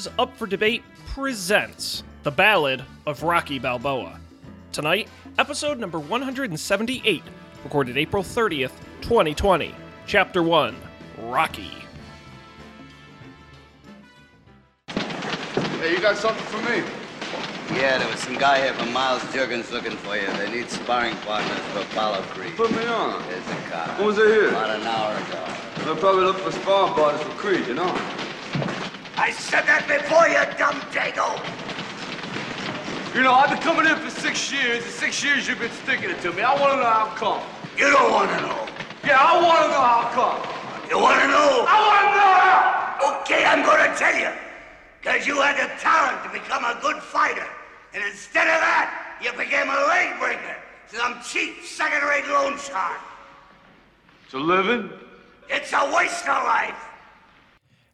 This Up for Debate presents The Ballad of Rocky Balboa. Tonight, episode number 178, recorded April 30th, 2020. Chapter 1 Rocky. Hey, you got something for me? Yeah, there was some guy here from Miles Jergens looking for you. They need sparring partners for Apollo Creed. Put me on. There's a car. When was it here? About an hour ago. They're probably looking for sparring partners for Creed, you know? I said that before, you dumb dago! You know, I've been coming in for six years, and six years you've been sticking it to me. I want to know how come. You don't want to know. Yeah, I want to know how come. You want to know? I want to know how! Okay, I'm going to tell you. Because you had the talent to become a good fighter. And instead of that, you became a leg breaker. Some cheap, second-rate loan shark. It's a living? It's a waste of life.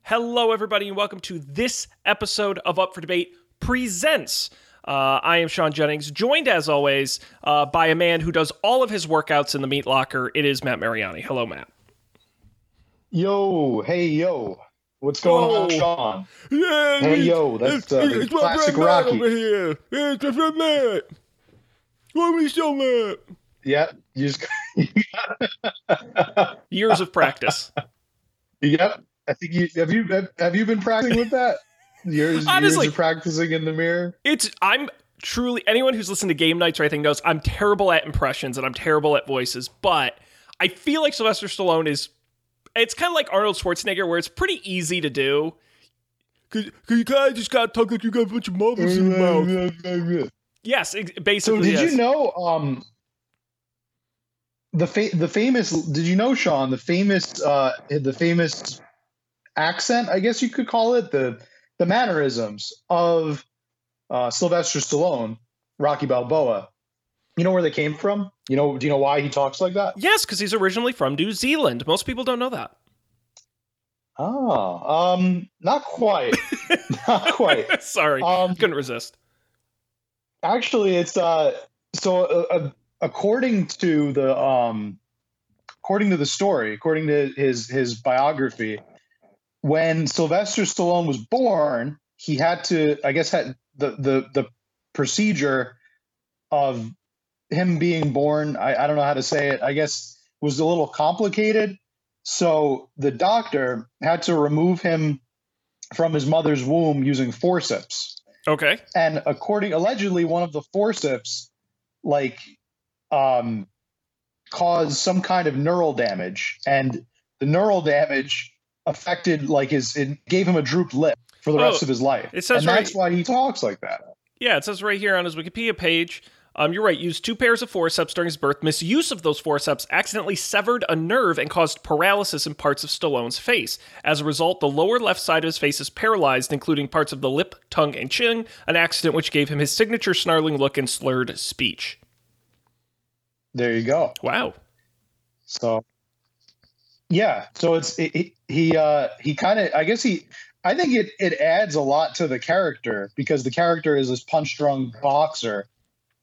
Hello, everybody, and welcome to this episode of Up for Debate Presents. Uh, I am Sean Jennings, joined as always uh, by a man who does all of his workouts in the meat locker. It is Matt Mariani. Hello, Matt. Yo, hey, yo. What's going on, Sean? Yeah, Hey, yo, that's uh, the classic Rocky. over here. It's my friend Matt. Let me show Matt. Yeah, you just, Years of practice. yep. I think you have you have, have you been practicing with that? Years, Honestly- years of practicing in the mirror. It's I'm truly anyone who's listened to game nights or anything knows I'm terrible at impressions and I'm terrible at voices, but I feel like Sylvester Stallone is it's kind of like Arnold Schwarzenegger where it's pretty easy to do. Cause, cause you kind of just gotta talk like you got a bunch of marbles in your mouth. Yes, ex- So did yes. you know um the fa- the famous did you know Sean the famous uh the famous accent I guess you could call it the the mannerisms of uh Sylvester Stallone Rocky Balboa you know where they came from you know do you know why he talks like that Yes, because he's originally from New Zealand. Most people don't know that. oh um not quite not quite Sorry, um couldn't resist. Actually, it's uh so uh, uh, according to the um according to the story, according to his his biography, when Sylvester Stallone was born, he had to I guess had the the the procedure of him being born, I, I don't know how to say it, I guess was a little complicated. So the doctor had to remove him from his mother's womb using forceps Okay. and according allegedly one of the forceps like um caused some kind of neural damage and the neural damage affected like his it gave him a drooped lip for the rest Oh, of his life it says and that's why he talks like that Yeah, it says right here on his Wikipedia page. Um, you're right. Used two pairs of forceps during his birth. Misuse of those forceps accidentally severed a nerve and caused paralysis in parts of Stallone's face. As a result, the lower left side of his face is paralyzed, including parts of the lip, tongue, and chin. An accident which gave him his signature snarling look and slurred speech. there you go Wow. so yeah so it's it, it- he uh he kind of i guess he i think it it adds a lot to the character because the character is this punch drunk boxer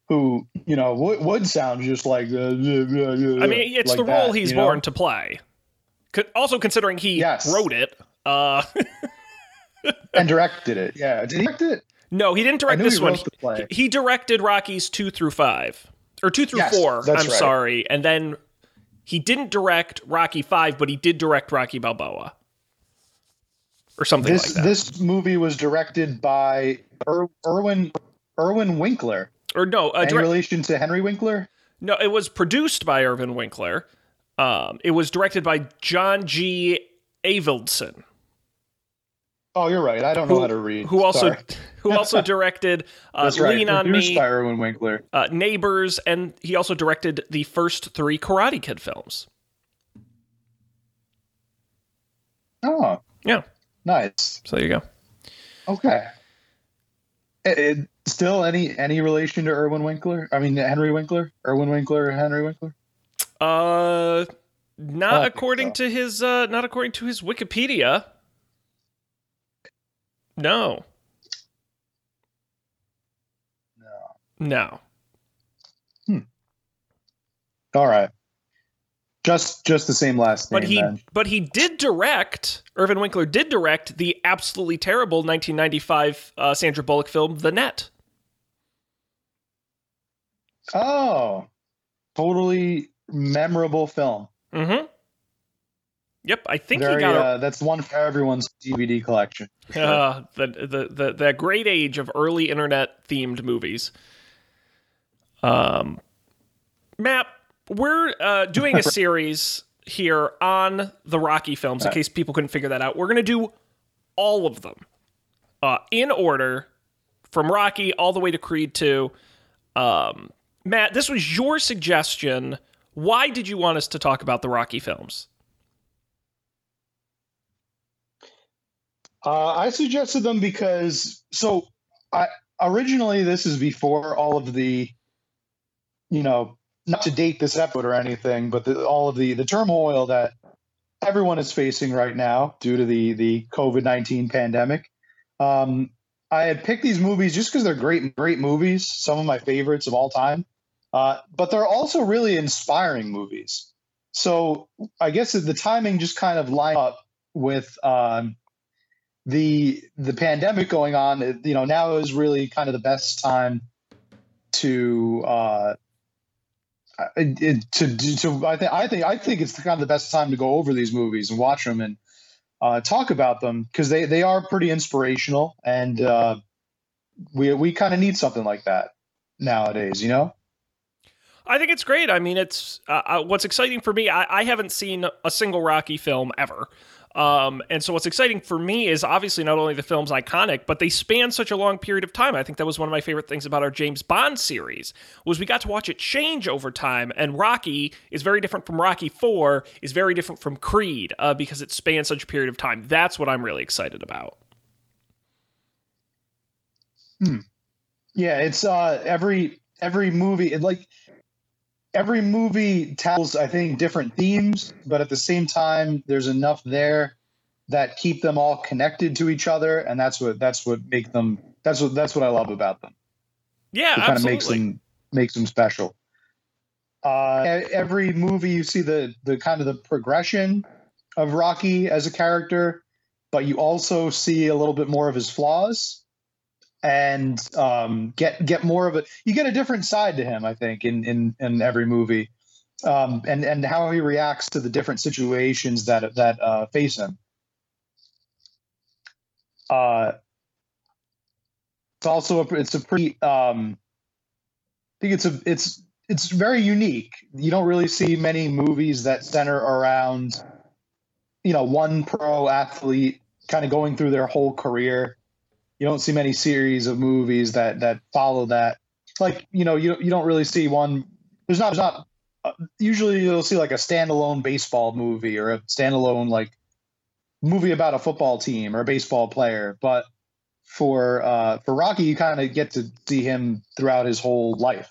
who you know would, would sound just like uh, I mean, it's like the role that, he's you know? born to play. Also, considering he Yes. wrote it. Uh, and directed it yeah did he direct it no, he didn't direct this he one. wrote the play. He, he directed Rockies two through five, or two through Yes, four. I'm right. sorry, and then he didn't direct Rocky five, but he did direct Rocky Balboa, or something this like that. this movie was directed by er, Irwin Irwin Winkler or no, uh, in relation to Henry Winkler no, it was produced by Irvin Winkler. Um, it was directed by John G. Avildsen. Oh you're right I don't know Who, how to read who also Sorry. who also directed uh, that's right Lean on Me, by Irwin Winkler uh, Neighbors, and he also directed the first three Karate Kid films. oh Yeah, nice so there you go. Okay. It, it- still any any relation to Irwin Winkler? I mean Henry Winkler, Irwin Winkler, Henry Winkler. Uh, not according so. to his uh, not according to his Wikipedia. No, No. no. All right. Just just the same last name. But he then. but he did direct. Irvin Winkler did direct the absolutely terrible 1995 uh, Sandra Bullock film, The Net. Oh, totally memorable film. Mm-hmm. Yep, I think Very, he got a, uh, that's one for everyone's DVD collection. uh, the, the the the great age of early internet themed movies. Um, Matt, we're uh, doing a series here on the Rocky films. In case people couldn't figure that out, we're going to do all of them uh, in order from Rocky all the way to Creed two. Um, Matt, this was your suggestion. Why did you want us to talk about the Rocky films? Uh, I suggested them because so I originally this is before all of the, you know, not to date this episode or anything, but the, all of the the turmoil that everyone is facing right now due to the the COVID nineteen pandemic. Um, I had picked these movies just because they're great great movies, some of my favorites of all time, uh, but they're also really inspiring movies. So I guess the timing just kind of lined up with. Um, the the pandemic going on, you know, now is really kind of the best time to uh, it, to to I think I think I think it's kind of the best time to go over these movies and watch them and uh, talk about them because they they are pretty inspirational and uh, we we kind of need something like that nowadays, you know. I think it's great. I mean, it's uh, uh, what's exciting for me. I, I haven't seen a single Rocky film ever. Um, and so what's exciting for me is obviously not only the film's iconic, but they span such a long period of time. I think that was one of my favorite things about our James Bond series was we got to watch it change over time. And Rocky is very different from Rocky Four, is very different from Creed uh, because it spans such a period of time. That's what I'm really excited about. Yeah, it's uh every every movie like every movie tells I think different themes, but at the same time there's enough there that keep them all connected to each other and that's what that's what make them that's what that's what I love about them. Yeah, It kind of makes them makes them special. Uh every movie you see the the kind of the progression of Rocky as a character, but you also see a little bit more of his flaws and um, get get more of a you get a different side to him i think in in in every movie um, and and how he reacts to the different situations that that uh, face him. Uh, it's also a, it's a pretty um, i think it's a it's it's very unique. You don't really see many movies that center around you know one pro athlete kind of going through their whole career you don't see many series of movies that that follow that. Like you know, you you don't really see one. There's not there's not. Uh, usually, you'll see like a standalone baseball movie or a standalone like movie about a football team or a baseball player. But for uh, for Rocky, you kind of get to see him throughout his whole life.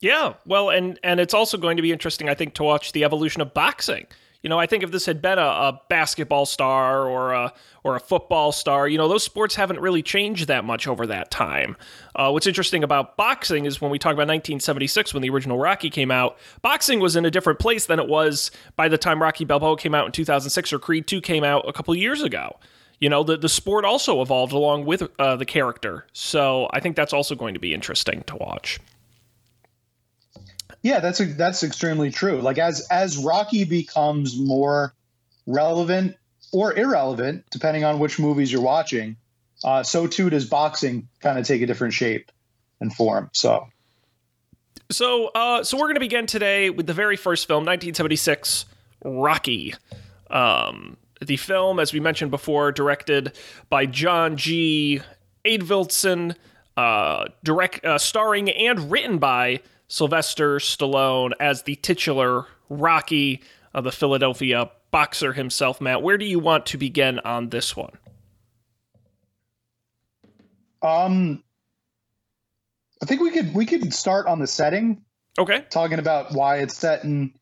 Yeah, well, and and it's also going to be interesting, I think, to watch the evolution of boxing. You know, I think if this had been a, a basketball star or a or a football star, you know, those sports haven't really changed that much over that time. Uh, what's interesting about boxing is when we talk about 1976, when the original Rocky came out, boxing was in a different place than it was by the time Rocky Balboa came out in 2006 or Creed 2 came out a couple years ago. You know, the the sport also evolved along with uh, the character, so I think that's also going to be interesting to watch. Yeah, that's a, that's extremely true. Like as as Rocky becomes more relevant or irrelevant, depending on which movies you're watching, uh, so too does boxing kind of take a different shape and form. So So, uh, so we're going to begin today with the very first film, 1976, Rocky. Um, the film, as we mentioned before, directed by John G. Avildsen, uh, direct, uh, starring and written by Sylvester Stallone as the titular Rocky of the Philadelphia boxer himself. Matt, where do you want to begin on this one? Um, I think we could we could start on the setting, Okay. talking about why it's set in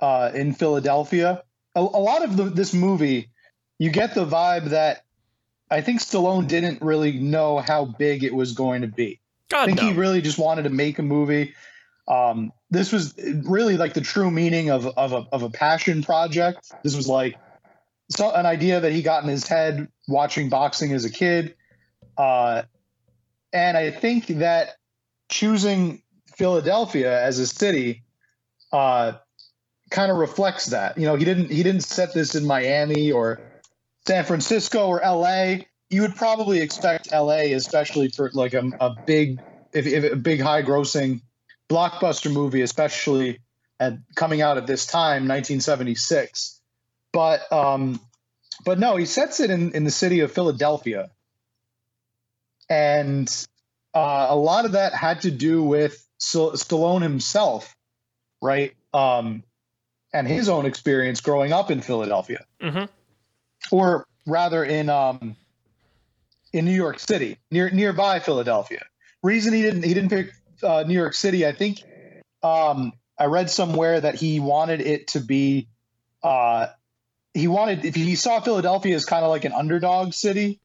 uh, in Philadelphia. A, a lot of the, this movie, you get the vibe that I think Stallone didn't really know how big it was going to be. I think no. he really just wanted to make a movie Um, this was really like the true meaning of of a, of a passion project. This was like so an idea that he got in his head watching boxing as a kid, uh, and I think that choosing Philadelphia as a city uh, kind of reflects that. You know, he didn't he didn't set this in Miami or San Francisco or L.A. You would probably expect L.A. especially for like a, a big if, if a big high grossing blockbuster movie, especially at coming out at this time, 1976. But um, but no, he sets it in in the city of Philadelphia, and uh, a lot of that had to do with Stallone himself, right? Um, and his own experience growing up in Philadelphia, mm-hmm. or rather in um, in New York City, near nearby Philadelphia. Reason he didn't he didn't pick uh, New York City, I think um, I read somewhere that he wanted it to be. Uh, he wanted if he saw Philadelphia as kind of like an underdog city,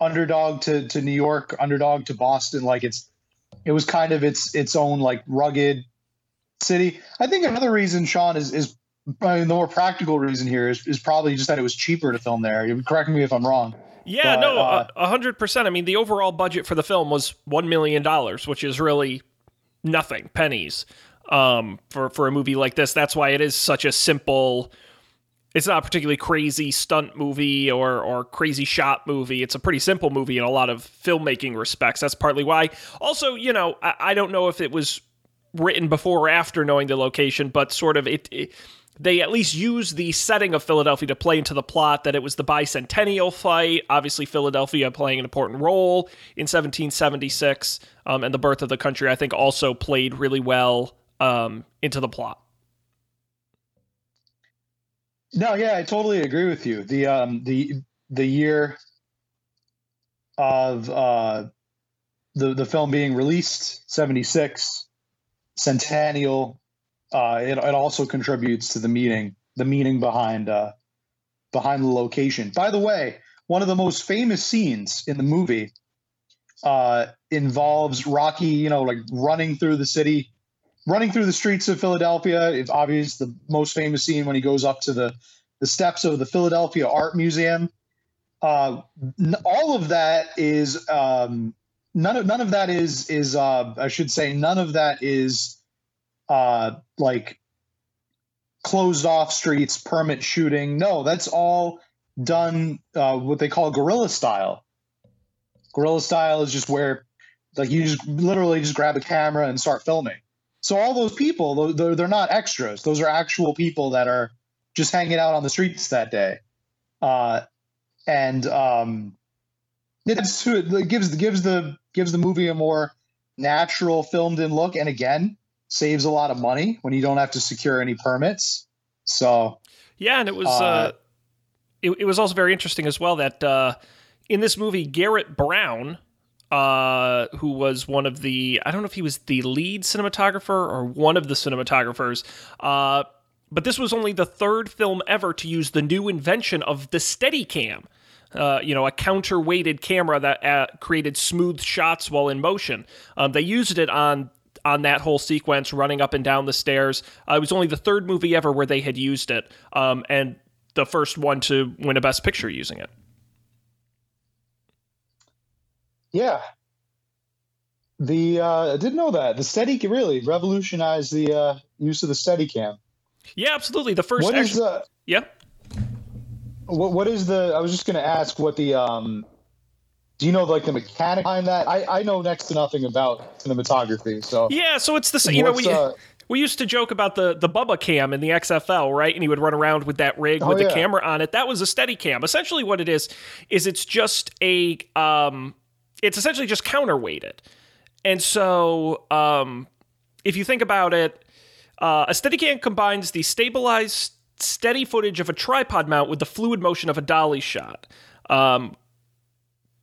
underdog to to New York, underdog to Boston. Like it's it was kind of its its own like rugged city. I think another reason, Sean, is is I mean, the more practical reason here is, is probably just that it was cheaper to film there. You correct me if I'm wrong. Yeah, but, no, a hundred percent. I mean, the overall budget for the film was one million dollars, which is really nothing, pennies, um, for for a movie like this. That's why it is such a simple. It's not a particularly crazy stunt movie or or crazy shot movie. It's a pretty simple movie in a lot of filmmaking respects. That's partly why. Also, you know, I, I don't know if it was written before or after knowing the location, but sort of it, it they at least use the setting of Philadelphia to play into the plot that it was the bicentennial fight. Obviously, Philadelphia playing an important role in 1776, um, and the birth of the country, I think, also played really well um, into the plot. No, yeah, I totally agree with you. The um, the the year of uh, the the film being released, 76, centennial uh, it, it also contributes to the meaning, the meaning behind uh, behind the location. By the way, one of the most famous scenes in the movie uh, involves Rocky, you know, like running through the city, running through the streets of Philadelphia. It's obvious the most famous scene when he goes up to the the steps of the Philadelphia Art Museum. Uh, all of that is um, none of none of that is is uh, I should say none of that is uh, like closed off streets, permit shooting. No, that's all done uh, what they call guerrilla style. Guerrilla style is just where like you just literally just grab a camera and start filming. So all those people, they're, they're not extras. Those are actual people that are just hanging out on the streets that day. Uh, and um, it gives gives the gives the movie a more natural filmed in look. And again, saves a lot of money when you don't have to secure any permits. So yeah, and it was uh, uh it, it was also very interesting as well that uh, in this movie Garrett Brown, uh, who was one of the I don't know if he was the lead cinematographer or one of the cinematographers. Uh, but this was only the third film ever to use the new invention of the Steadicam. Uh, you know, a counterweighted camera that uh, created smooth shots while in motion. Um, they used it on on that whole sequence running up and down the stairs. Uh, it was only the third movie ever where they had used it, um, and the first one to win a Best Picture using it. Yeah, the uh, I didn't know that the steady really revolutionized the uh, use of the Steadicam. Yeah, absolutely. The first. What is the? Yeah. What What is the? I was just going to ask what the um do you know like the mechanic behind that? I, I know next to nothing about cinematography. So yeah, so it's the same. You know, we uh, we used to joke about the the Bubba cam in the XFL, right? And he would run around with that rig oh, with yeah. the camera on it. That was a steady cam. Essentially, what it is is it's just a um, it's essentially just counterweighted. And so, um, if you think about it, uh, a Steadicam combines the stabilized, steady footage of a tripod mount with the fluid motion of a dolly shot. Um,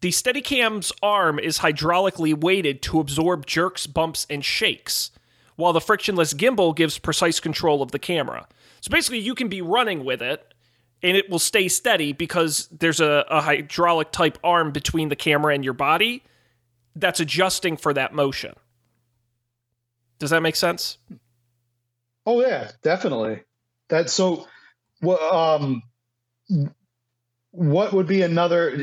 the Steadicam's arm is hydraulically weighted to absorb jerks, bumps, and shakes, while the frictionless gimbal gives precise control of the camera. So basically, you can be running with it, and it will stay steady because there's a, a hydraulic type arm between the camera and your body that's adjusting for that motion. Does that make sense? Oh yeah, definitely. That's so. Um, what would be another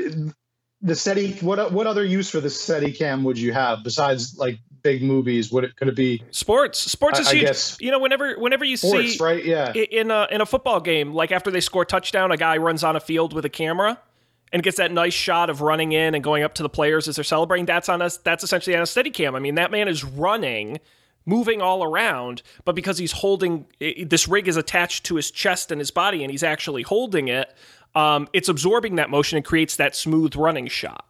the steady? What what other use for the steady cam would you have besides like big movies? Would it could it be Sports. Sports I- is huge. you know, whenever whenever you sports? see right? Yeah. in a in a football game, like after they score a touchdown, a guy runs on a field with a camera and gets that nice shot of running in and going up to the players as they're celebrating. That's on us. That's essentially on a steady cam. I mean, that man is running, moving all around, but because he's holding this rig is attached to his chest and his body, and he's actually holding it. Um, it's absorbing that motion and creates that smooth running shot.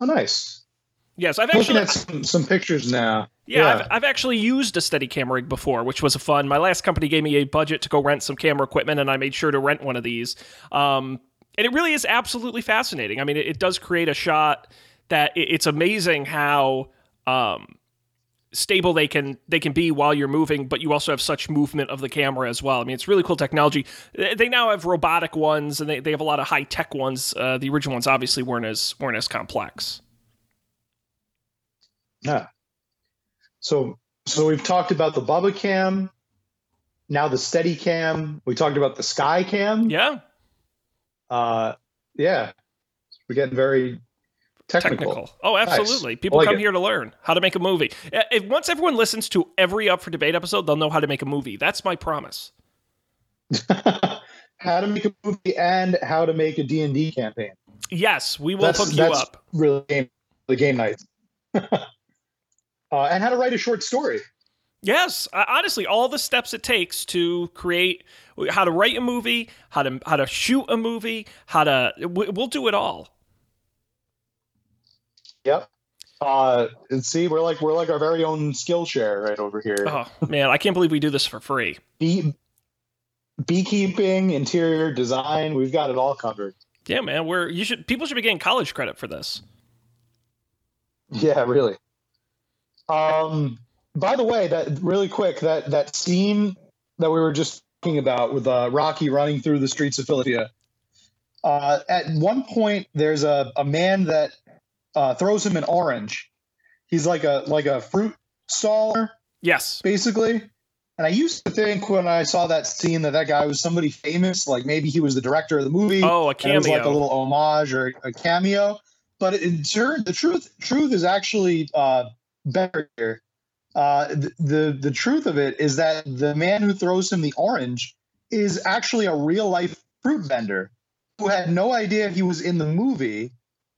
oh, nice. Yes, I've Looking actually at some, some pictures now. Yeah, I've, I've actually used a steady camera rig before, which was fun. My last company gave me a budget to go rent some camera equipment, and I made sure to rent one of these. Um, and it really is absolutely fascinating. I mean, it, it does create a shot that it, it's amazing how um, stable they can they can be while you're moving, but you also have such movement of the camera as well. I mean, it's really cool technology. They now have robotic ones, and they, they have a lot of high tech ones. Uh, the original ones obviously weren't as weren't as complex. Yeah. So so we've talked about the Bubba cam, now the steady cam. We talked about the sky cam. Yeah, Uh yeah. We're getting very technical. technical. Oh, absolutely. People like come it. here to learn how to make a movie. Uh, If once everyone listens to every Up for Debate episode, they'll know how to make a movie. That's my promise. how to make a movie and how to make a D&D campaign. Yes, we will That's, hook you that's up. really game, the game nights. uh, and how to write a short story. Yes, uh, honestly, all the steps it takes to create how to write a movie, how to how to shoot a movie, how to we- we'll do it all. Yep. Uh, and see, we're like we're like our very own Skillshare right over here. Oh man, I can't believe we do this for free. Bee, beekeeping, interior design, we've got it all covered. Yeah, man, we're you should people should be getting college credit for this. Yeah, really. Um, by the way, that really quick that that scene that we were just talking about with uh, Rocky running through the streets of Philadelphia. Uh, at one point, there's a, a man that uh, throws him an orange. He's like a like a fruit staller, Yes. basically. And I used to think when I saw that scene that that guy was somebody famous, like maybe he was the director of the movie. Oh, a and it was like a little homage or a cameo. But in turn, the truth truth is actually uh, better here. Uh, the, the the truth of it is that the man who throws him the orange is actually a real life fruit vendor who had no idea he was in the movie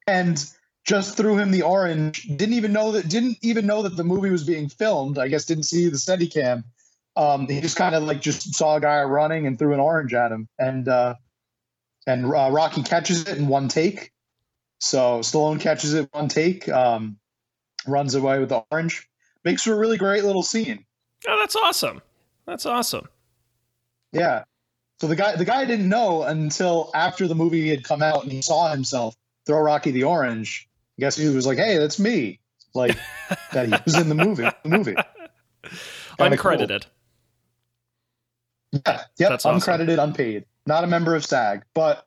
and just threw him the orange. Didn't even know that didn't even know that the movie was being filmed. I guess didn't see the steady cam. Um, he just kind of like just saw a guy running and threw an orange at him, and uh, and uh, Rocky catches it in one take. So Stallone catches it one take, um, runs away with the orange, makes for a really great little scene. Oh, that's awesome. That's awesome. Yeah. So the guy the guy didn't know until after the movie had come out and he saw himself throw Rocky the orange. I guess he was like, "Hey, that's me!" Like that he was in the movie. The movie. Kinda cool. Uncredited. Yeah. Yep. That's awesome. uncredited, unpaid. Not a member of SAG. But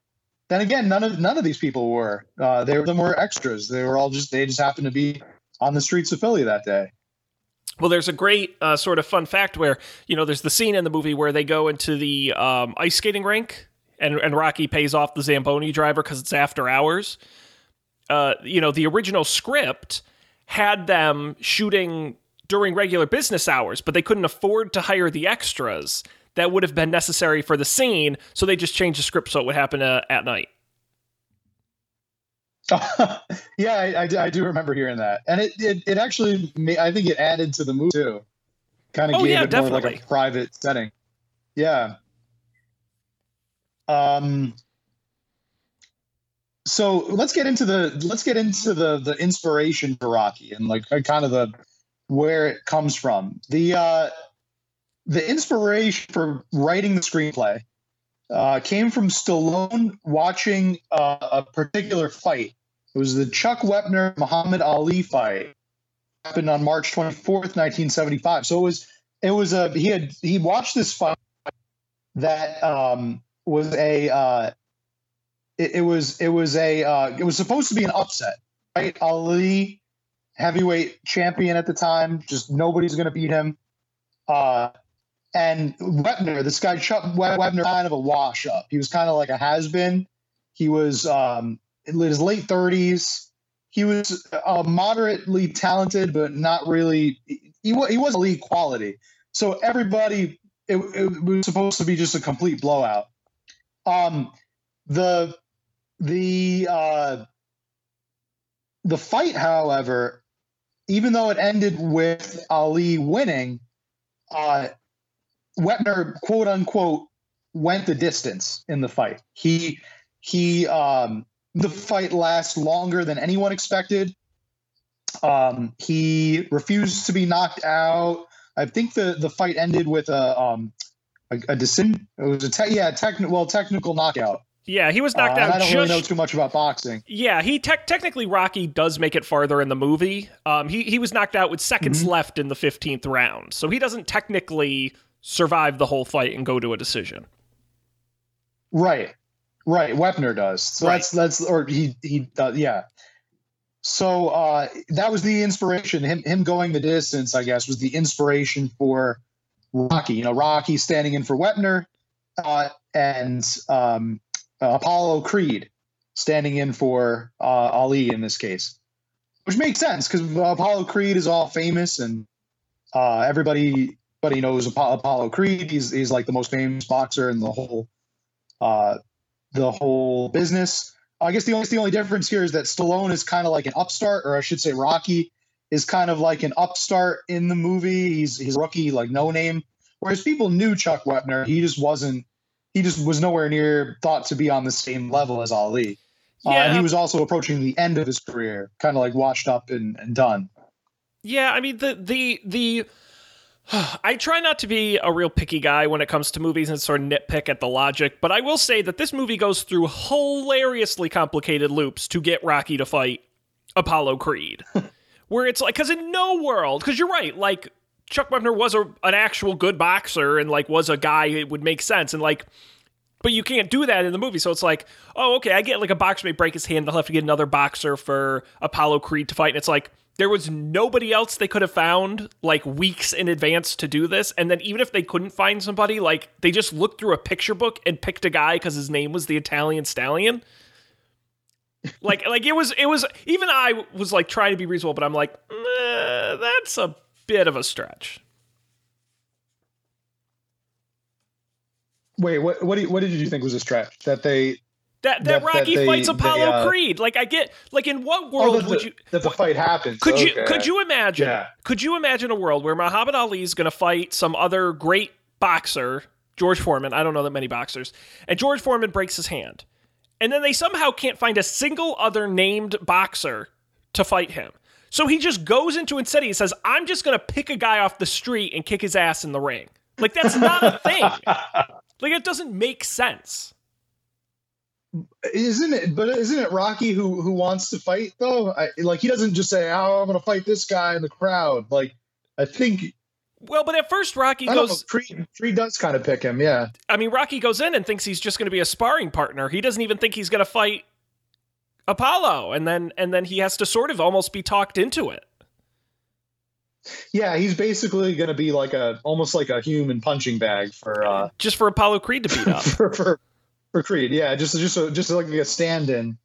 then again, none of none of these people were. Uh, they were them were extras. They were all just they just happened to be on the streets of Philly that day. Well, there's a great uh, sort of fun fact where you know there's the scene in the movie where they go into the um, ice skating rink and and Rocky pays off the Zamboni driver because it's after hours. Uh, you know, the original script had them shooting during regular business hours, but they couldn't afford to hire the extras that would have been necessary for the scene, so they just changed the script so it would happen uh, at night. yeah, I, I, do- I do remember hearing that, and it it, it actually ma- I think it added to the movie too. Kind of Oh, gave yeah, it more like a private setting. Yeah. Um. So let's get into the let's get into the the inspiration for Rocky and like kind of the where it comes from. The uh, the inspiration for writing the screenplay uh, came from Stallone watching uh, a particular fight. It was the Chuck Wepner Muhammad Ali fight. Happened on March 24th, 1975. So it was it was a he had he watched this fight that um, was a uh, it, it was it was a uh, it was supposed to be an upset, right? Ali heavyweight champion at the time. Just nobody's going to beat him. Uh, and Wepner, this guy Chuck Wepner, kind of a wash up. He was kind of like a has been. He was um, in his late thirties. He was uh, moderately talented, but not really. He was he was elite quality. So everybody, it, it was supposed to be just a complete blowout. Um, the the uh, the fight, however, even though it ended with Ali winning, uh, Wepner, quote unquote, went the distance in the fight. He he um, the fight lasts longer than anyone expected. Um, he refused to be knocked out. I think the the fight ended with a um, a, a decision. It was a te- yeah, technical well technical knockout. Yeah, he was knocked Uh, out. I don't just, really know too much about boxing. Yeah, he tech technically Rocky does make it farther in the movie. Um, he he was knocked out with seconds Mm-hmm. left in the fifteenth round, so he doesn't technically survive the whole fight and go to a decision. Right, right. Wepner does. So Right. that's that's or he he does. Yeah. So uh, that was the inspiration. Him him going the distance, I guess, was the inspiration for Rocky. You know, Rocky standing in for Wepner, uh, and um, Apollo Creed standing in for uh, Ali in this case, which makes sense because Apollo Creed is all famous and uh, everybody everybody knows Apollo, Creed. He's he's like the most famous boxer in the whole uh, the whole business. I guess the only the only difference here is that Stallone is kind of like an upstart, or I should say, Rocky is kind of like an upstart in the movie. He's he's rookie, like no name. Whereas people knew Chuck Wepner, he just wasn't. He just was nowhere near thought to be on the same level as Ali. Uh, and he was also approaching the end of his career, kind of like washed up and, and done. Yeah, I mean the the the I try not to be a real picky guy when it comes to movies and sort of nitpick at the logic, but I will say that this movie goes through hilariously complicated loops to get Rocky to fight Apollo Creed. Where it's like cuz in no world, cuz you're right, like Chuck Wepner was a, an actual good boxer and like was a guy it would make sense and like but you can't do that in the movie. So it's like, oh, okay, I get like a boxer may break his hand, they'll have to get another boxer for Apollo Creed to fight. And it's like there was nobody else they could have found like weeks in advance to do this. And then even if they couldn't find somebody, like they just looked through a picture book and picked a guy because his name was the Italian Stallion. like like it was it was even I was like trying to be reasonable, but I'm like, "Nah, that's a bit of a stretch. Wait, what what, do you, what did you think was a stretch that they That that, That- that Rocky they- fights they, Apollo uh, Creed. Like I get like in what oh, world that, would the, you that the fight happens? could you could you imagine Yeah. could you imagine a world where Muhammad Ali is going to fight some other great boxer, George Foreman, I don't know that many boxers, and George Foreman breaks his hand. And then they somehow can't find a single other named boxer to fight him. So he just goes into instead he says, "I'm just going to pick a guy off the street and kick his ass in the ring." Like that's not a thing. Like it doesn't make sense. Isn't it? But isn't it Rocky who who wants to fight though? I, like he doesn't just say, "Oh, I'm going to fight this guy in the crowd." Like I think Well, but at first Rocky I goes Creed, Creed does kind of pick him. Yeah, I mean, Rocky goes in and thinks he's just going to be a sparring partner. He doesn't even think he's going to fight Apollo, and then and then he has to sort of almost be talked into it. yeah. He's basically going to be like a almost like a human punching bag for uh just for Apollo Creed to beat up. for for, for Creed. Yeah, just just a, just like a stand-in.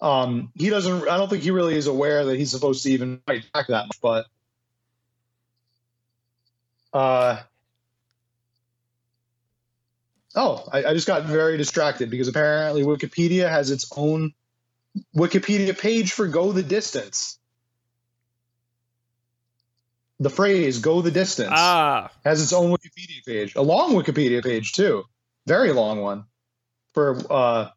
Um, he doesn't. I don't think he really is aware that he's supposed to even fight back that much. But uh, oh, I, I just got very distracted because apparently Wikipedia has its own Wikipedia page for "Go the Distance." The phrase "Go the Distance" ah, has its own Wikipedia page, a long Wikipedia page too, very long one. For uh,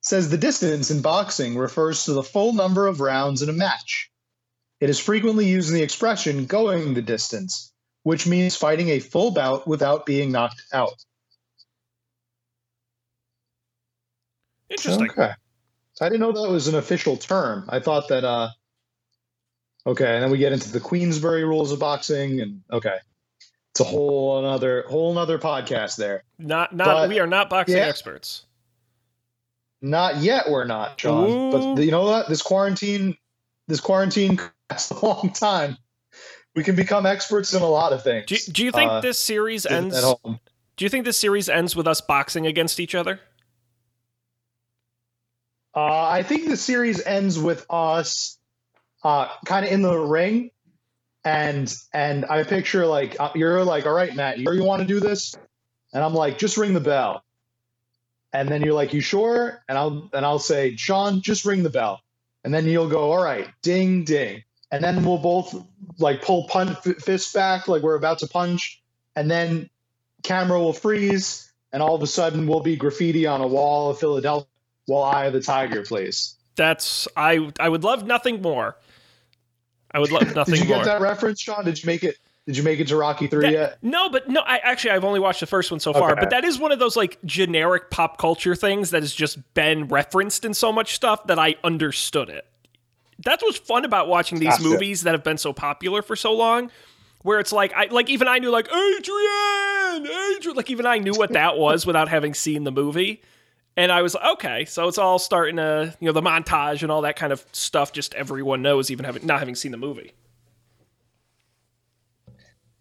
says the distance in boxing refers to the full number of rounds in a match. It is frequently used in the expression "going the distance," which means fighting a full bout without being knocked out. interesting. Okay, I didn't know that was an official term. I thought that. uh Okay, and then we get into the Queensberry rules of boxing, and okay, it's a whole another whole another podcast there. Not not But- we are not boxing yeah. experts. Not yet, we're not, John. Ooh. But you know what? This quarantine, this quarantine last a long time. We can become experts in a lot of things. Do, do you think uh, this series at ends? home. Do you think this series ends with us boxing against each other? Uh, I think the series ends with us uh, kind of in the ring, and and I picture like uh, you're like, all right, Matt, you, you want to do this, and I'm like, just ring the bell, and then you're like, you sure? And I'll and I'll say, Sean, just ring the bell, and then you'll go, all right, ding ding, and then we'll both like pull punch fist back like we're about to punch, and then camera will freeze, and all of a sudden we'll be graffiti on a wall of Philadelphia while Eye of the Tiger plays. That's I. I would love nothing more. I would love nothing more. Did you more. get that reference, Sean? Did you make it? Did you make it to Rocky three That- yet? No, but no. I actually I've only watched the first one so far. Okay. But that is one of those like generic pop culture things that has just been referenced in so much stuff that I understood it. That's what's fun about watching these Gotcha. movies that have been so popular for so long. Where it's like I like even I knew like Adrian, Adrian, like even I knew what that was without having seen the movie. And I was like, okay, so it's all starting to, you know, the montage and all that kind of stuff. Just everyone knows, even having not having seen the movie.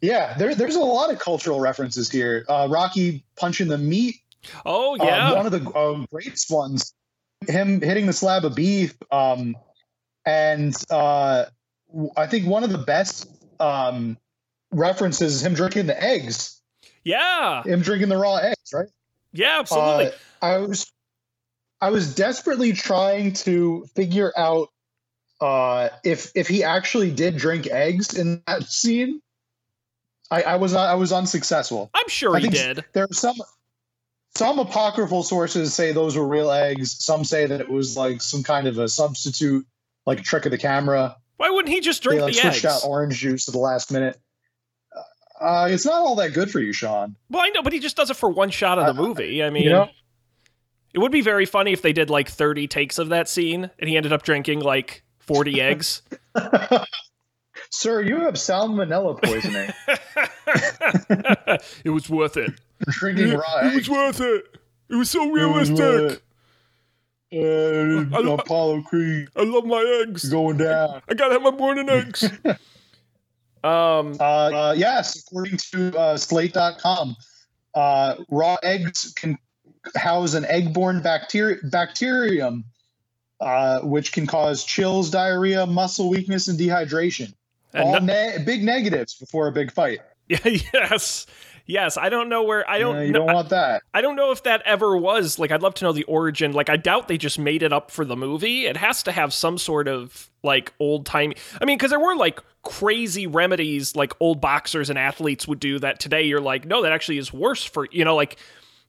Yeah, there, there's a lot of cultural references here. Uh, Rocky punching the meat. Oh uh, yeah, one of the uh, greatest ones. Him hitting the slab of beef. Um, and uh, I think one of the best um, references is him drinking the eggs. yeah, Him drinking the raw eggs, right? Yeah, absolutely. Uh, I was I was desperately trying to figure out uh, if if he actually did drink eggs in that scene. I, I was I was unsuccessful. I'm sure I he did. There are some some apocryphal sources say those were real eggs. Some say that it was like some kind of a substitute, like a trick of the camera. Why wouldn't he just They drink like the switched eggs? out orange juice at the last minute. Uh, it's not all that good for you, Sean. Well, I know, but he just does it for one shot of the movie. I mean, You know, it would be very funny if they did like 30 takes of that scene and he ended up drinking like 40 eggs. sir, you have salmonella poisoning. it was worth it. drinking raw eggs. worth it. It was so realistic. I- Uh, Apollo Creed I love my eggs. going down. I gotta have my morning eggs. um, Uh, uh, yes, according to uh, Slate.com, uh, raw eggs can house an egg-borne bacteri- bacterium, uh, which can cause chills, diarrhea, muscle weakness, and dehydration. and All ne- big negatives before a big fight. yeah, yes, yes. I don't know where. I don't. Uh, you know, don't want that. I don't know if that ever was. Like, I'd love to know the origin. Like, I doubt they just made it up for the movie. It has to have some sort of like old time. I mean, because there were like crazy remedies like old boxers and athletes would do that today. You're like, no, that actually is worse for you know, like.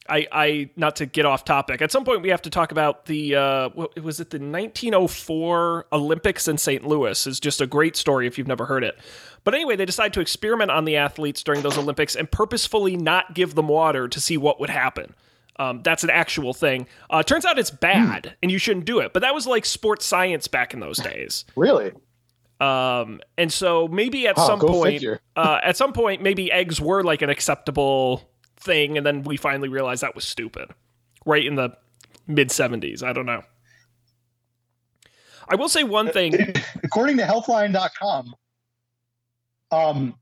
I, I not to get off topic. At some point, we have to talk about the uh, what, was it the 1904 Olympics in St. Louis? is just a great story if you've never heard it. But anyway, they decide to experiment on the athletes during those Olympics and purposefully not give them water to see what would happen. Um, that's an actual thing. Uh, turns out it's bad, and you shouldn't do it. But that was like sports science back in those days. Really? Um, and so maybe at Huh, some point, uh, at some point, maybe eggs were like an acceptable thing, and then we finally realized that was stupid. Right in the mid '70s, I don't know. I will say one thing. according to healthline.com um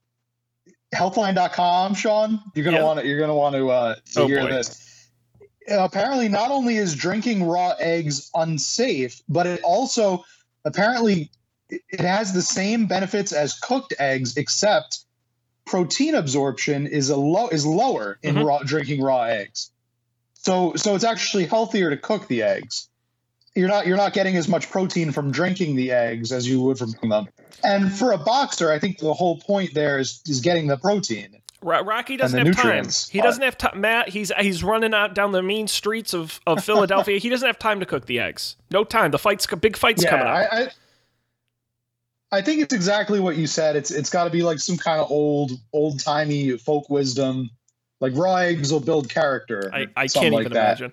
healthline.com sean you're gonna Yeah. want to you're gonna want to uh to Oh, hear boy. this apparently not only is drinking raw eggs unsafe but it also apparently it has the same benefits as cooked eggs except protein absorption is a low is lower in Mhm. raw drinking raw eggs so so it's actually healthier to cook the eggs you're not you're not getting as much protein from drinking the eggs as you would from them. And for a boxer, I think the whole point there is is getting the protein. Rocky doesn't have time. He doesn't have time. Matt, he's he's running out down the mean streets of, of Philadelphia. he doesn't have time to cook the eggs. No time. The fight's big fight's yeah, coming up. I, I I think it's exactly what you said. It's it's got to be like some kind of old old timey folk wisdom. Like raw eggs will build character. I, I can't like even that. imagine.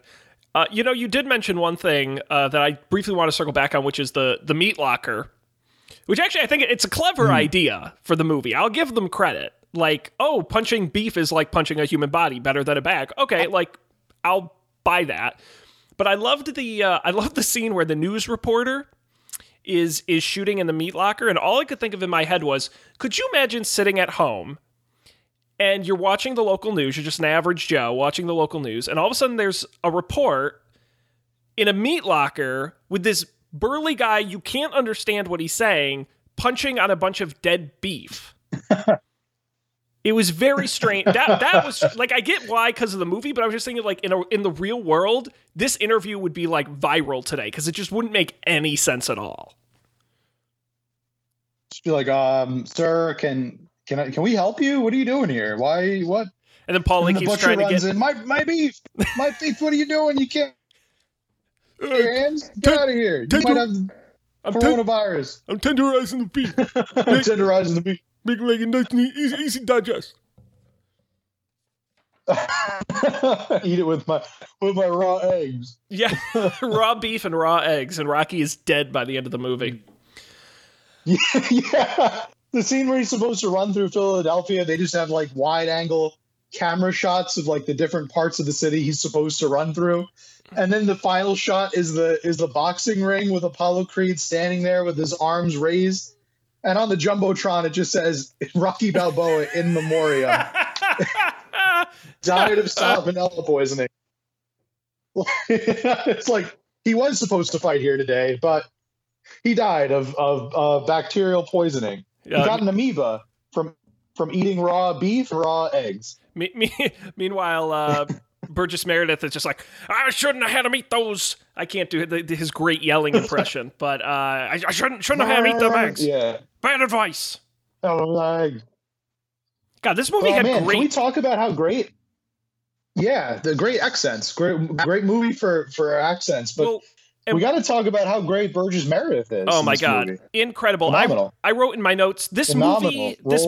Uh, you know, you did mention one thing uh, that I briefly want to circle back on, which is the the meat locker, which actually I think it's a clever Hmm. idea for the movie. I'll give them credit. Like, oh, punching beef is like punching a human body, better than a bag. Okay, like I'll buy that. But I loved the uh, I loved the scene where the news reporter is is shooting in the meat locker, and all I could think of in my head was, could you imagine sitting at home and you're watching the local news, you're just an average Joe watching the local news, and all of a sudden there's a report in a meat locker with this burly guy you can't understand what he's saying punching on a bunch of dead beef. it was very strange. That that was like I get why because of the movie, but I was just thinking like in a, in the real world, this interview would be like viral today because it just wouldn't make any sense at all. Just be like, um, sir, can can I can we help you? What are you doing here? Why what? And then Paul And keeps the trying to runs get in. My my beef, my beef. What are you doing? You can't. Your hands, get ten- out of here. You ten- might have I'm, ten- coronavirus. I'm tenderizing the beef, Tenderizing the beef. Make leg like nice, and easy, easy digest. Eat it with my with my raw eggs. Yeah, raw beef and raw eggs, and Rocky is dead by the end of the movie. Yeah, yeah. The scene where he's supposed to run through Philadelphia, they just have like wide angle camera shots of like the different parts of the city he's supposed to run through. And then the final shot is the is the boxing ring with Apollo Creed standing there with his arms raised. And on the Jumbotron it just says Rocky Balboa in memoriam. Died of salmonella poisoning. it's like he was supposed to fight here today, but he died of of uh, bacterial poisoning. He got an amoeba from from eating raw beef, raw eggs. Me, me, meanwhile, uh, Burgess Meredith is just like, I shouldn't have had him eat those. I can't do his great yelling impression, but uh, I, I shouldn't shouldn't have had him eat them eggs. Yeah. Bad advice. Oh, like, God, this movie oh had man, can we talk about how great? Yeah, the great accents. Great, great movie for for accents. But well, we got to talk about how great Burgess Meredith is. oh my God, movie. incredible! Phenomenal. I I wrote in my notes this phenomenal movie. This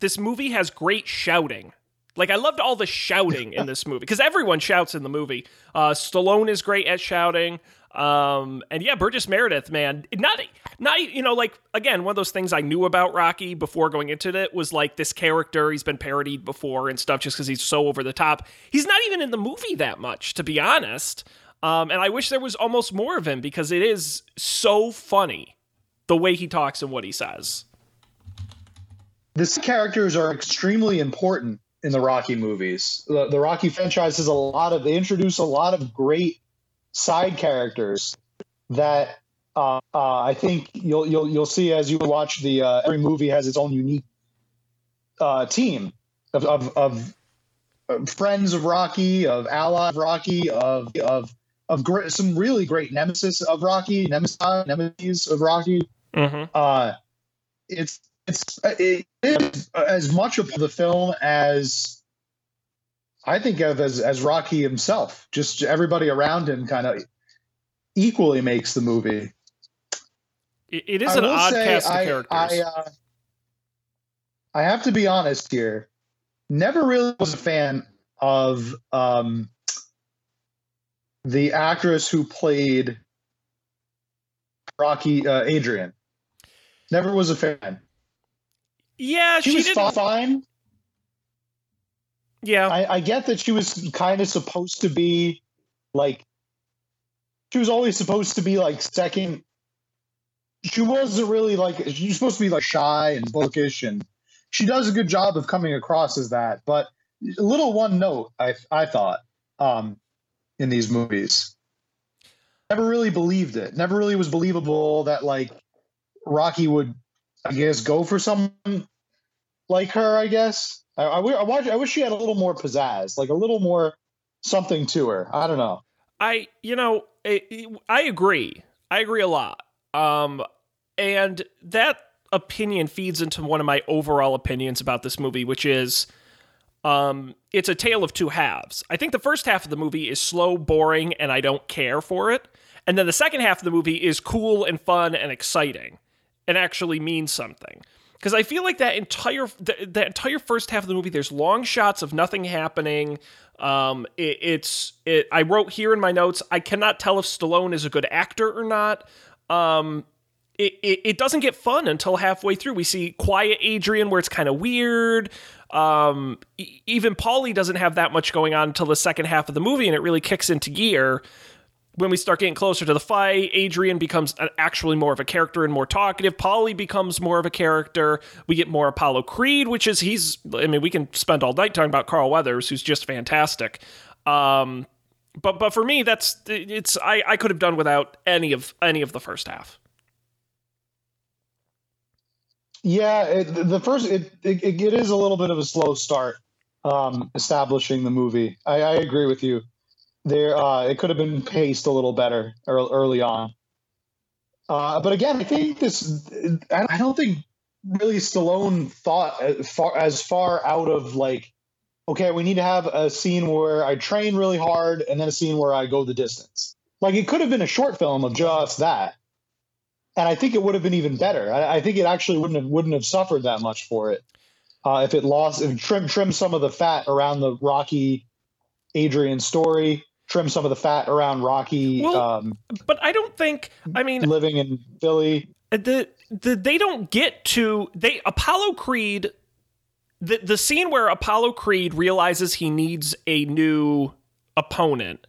this movie has great shouting. Like I loved all the shouting in this movie because everyone shouts in the movie. Uh, Stallone is great at shouting. Um, and yeah, Burgess Meredith, man, not not you know like again one of those things I knew about Rocky before going into it was like this character he's been parodied before and stuff just because he's so over the top. He's not even in the movie that much, to be honest. Um, and I wish there was almost more of him because it is so funny the way he talks and what he says. These characters are extremely important in the Rocky movies. The, the Rocky franchise has a lot of they introduce a lot of great side characters that uh, uh, I think you'll you'll you'll see as you watch the uh, every movie has its own unique uh, team of of, of friends of Rocky, of allies of Rocky, of of of great, some really great nemesis of Rocky, nemesis nemesis of Rocky Mm-hmm. uh, it's it's it is as much of the film as I think of as as Rocky himself. Just everybody around him kind of equally makes the movie. It, it is I an odd cast of I, characters. I, uh, I have to be honest here. Never really was a fan of um, the actress who played Rocky uh, Adrian. Never was a fan. Yeah, She, she, was didn't. fine. Yeah, I, I get that she was kind of supposed to be like she was always supposed to be like second. She wasn't really like she's supposed to be like shy and bookish, and she does a good job of coming across as that. But a little one note, I I thought um, in these movies, never really believed it. Never really was believable that like Rocky would, I guess, go for someone like her. I guess I, I, I, watch, I wish she had a little more pizzazz, like a little more something to her. I don't know. I you know I, I agree. I agree a lot. Um, and that opinion feeds into one of my overall opinions about this movie, which is um, it's a tale of two halves. I think the first half of the movie is slow, boring, and I don't care for it. And then the second half of the movie is cool and fun and exciting and actually means something. Because I feel like that entire that entire first half of the movie, there's long shots of nothing happening. Um, it, it's it. I wrote here in my notes. I cannot tell if Stallone is a good actor or not. Um, it, it, it doesn't get fun until halfway through. We see quiet Adrian where it's kind of weird. Um, e- even Paulie doesn't have that much going on until the second half of the movie, and it really kicks into gear. When we start getting closer to the fight, Adrian becomes actually more of a character and more talkative. Paulie becomes more of a character. We get more Apollo Creed, which is he's. I mean, we can spend all night talking about Carl Weathers, who's just fantastic. Um, but but for me, that's it's. I I could have done without any of any of the first half. Yeah, it, the first it, it it is a little bit of a slow start um, establishing the movie. I, I agree with you. There, uh, it could have been paced a little better early on. Uh, but again, I think this. I don't think really Stallone thought as far, as far out of like, okay, we need to have a scene where I train really hard and then a scene where I go the distance. Like it could have been a short film of just that, and I think it would have been even better. I, I think it actually wouldn't have wouldn't have suffered that much for it uh, if it lost if trim trim some of the fat around the Rocky Adrian story trim some of the fat around Rocky. Well, um, but I don't think. I mean, living in Philly, the the they don't get to they Apollo Creed. The the scene where Apollo Creed realizes he needs a new opponent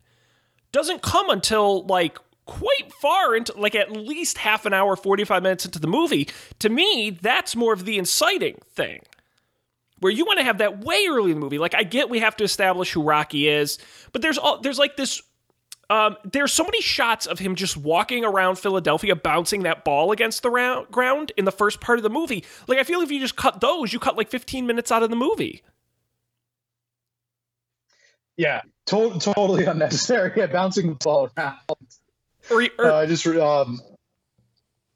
doesn't come until like quite far into like at least half an hour 45 minutes into the movie to me that's more of the inciting thing where you want to have that way early in the movie. Like I get we have to establish who Rocky is, but there's all there's like this um, there's so many shots of him just walking around Philadelphia, bouncing that ball against the round, ground in the first part of the movie. Like, I feel if you just cut those, you cut like 15 minutes out of the movie. Yeah, to- totally unnecessary. Yeah, bouncing the ball around. Or, or uh, I just um,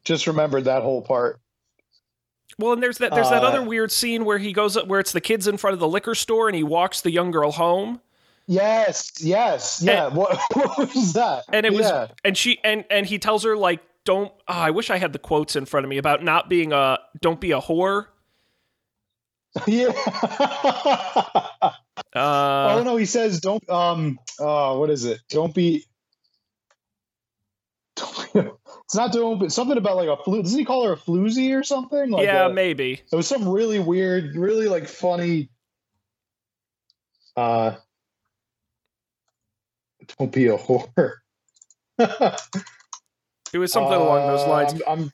just remembered that whole part. Well, and there's that there's that uh, other weird scene where he goes up where it's the kids in front of the liquor store and he walks the young girl home. Yes, yes, yeah. And, what, what was that? And it was yeah. and she and and he tells her like don't oh, I wish I had the quotes in front of me about not being a don't be a whore. Yeah. uh, oh no, he says don't um uh what is it? Don't be don't be it's not doing but something about like a flu. Doesn't he call her a floozy or something? Like yeah, a, maybe. It was some really weird, really like funny. Uh, don't be a whore. it was something uh, along those lines. I'm, I'm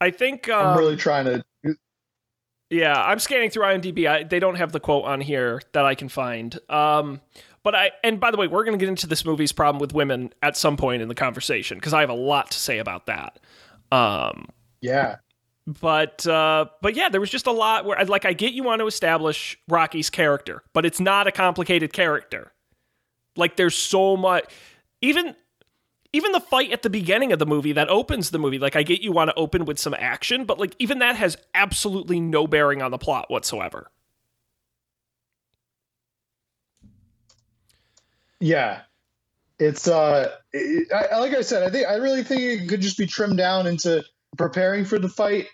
i think um, I'm really trying to. Yeah, I'm scanning through IMDb. I, they don't have the quote on here that I can find. Um, but I, and by the way, we're going to get into this movie's problem with women at some point in the conversation because I have a lot to say about that. Um, yeah. But uh, but yeah, there was just a lot where like I get you want to establish Rocky's character, but it's not a complicated character. Like there's so much, even even the fight at the beginning of the movie that opens the movie. Like I get you want to open with some action, but like even that has absolutely no bearing on the plot whatsoever. Yeah, it's uh, it, I, like I said, I think I really think it could just be trimmed down into preparing for the fight,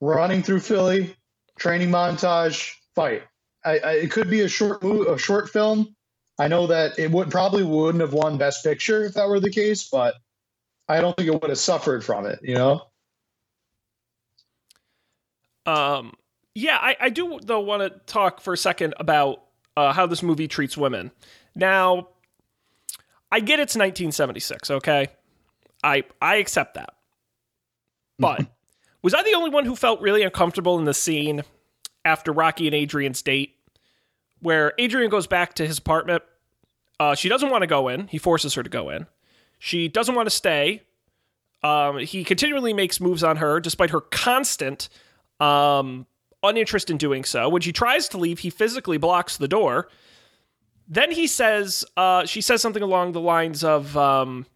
running through Philly, training montage, fight. I, I, it could be a short a short film. I know that it would probably wouldn't have won Best Picture if that were the case, but I don't think it would have suffered from it. You know. Um. Yeah, I, I do though want to talk for a second about uh, how this movie treats women. Now, I get it's 1976, okay? I I accept that. But was I the only one who felt really uncomfortable in the scene after Rocky and Adrian's date where Adrian goes back to his apartment? Uh, she doesn't want to go in. He forces her to go in. She doesn't want to stay. Um, he continually makes moves on her despite her constant um, uninterest in doing so. When she tries to leave, he physically blocks the door then he says, uh, she says something along the lines of, um,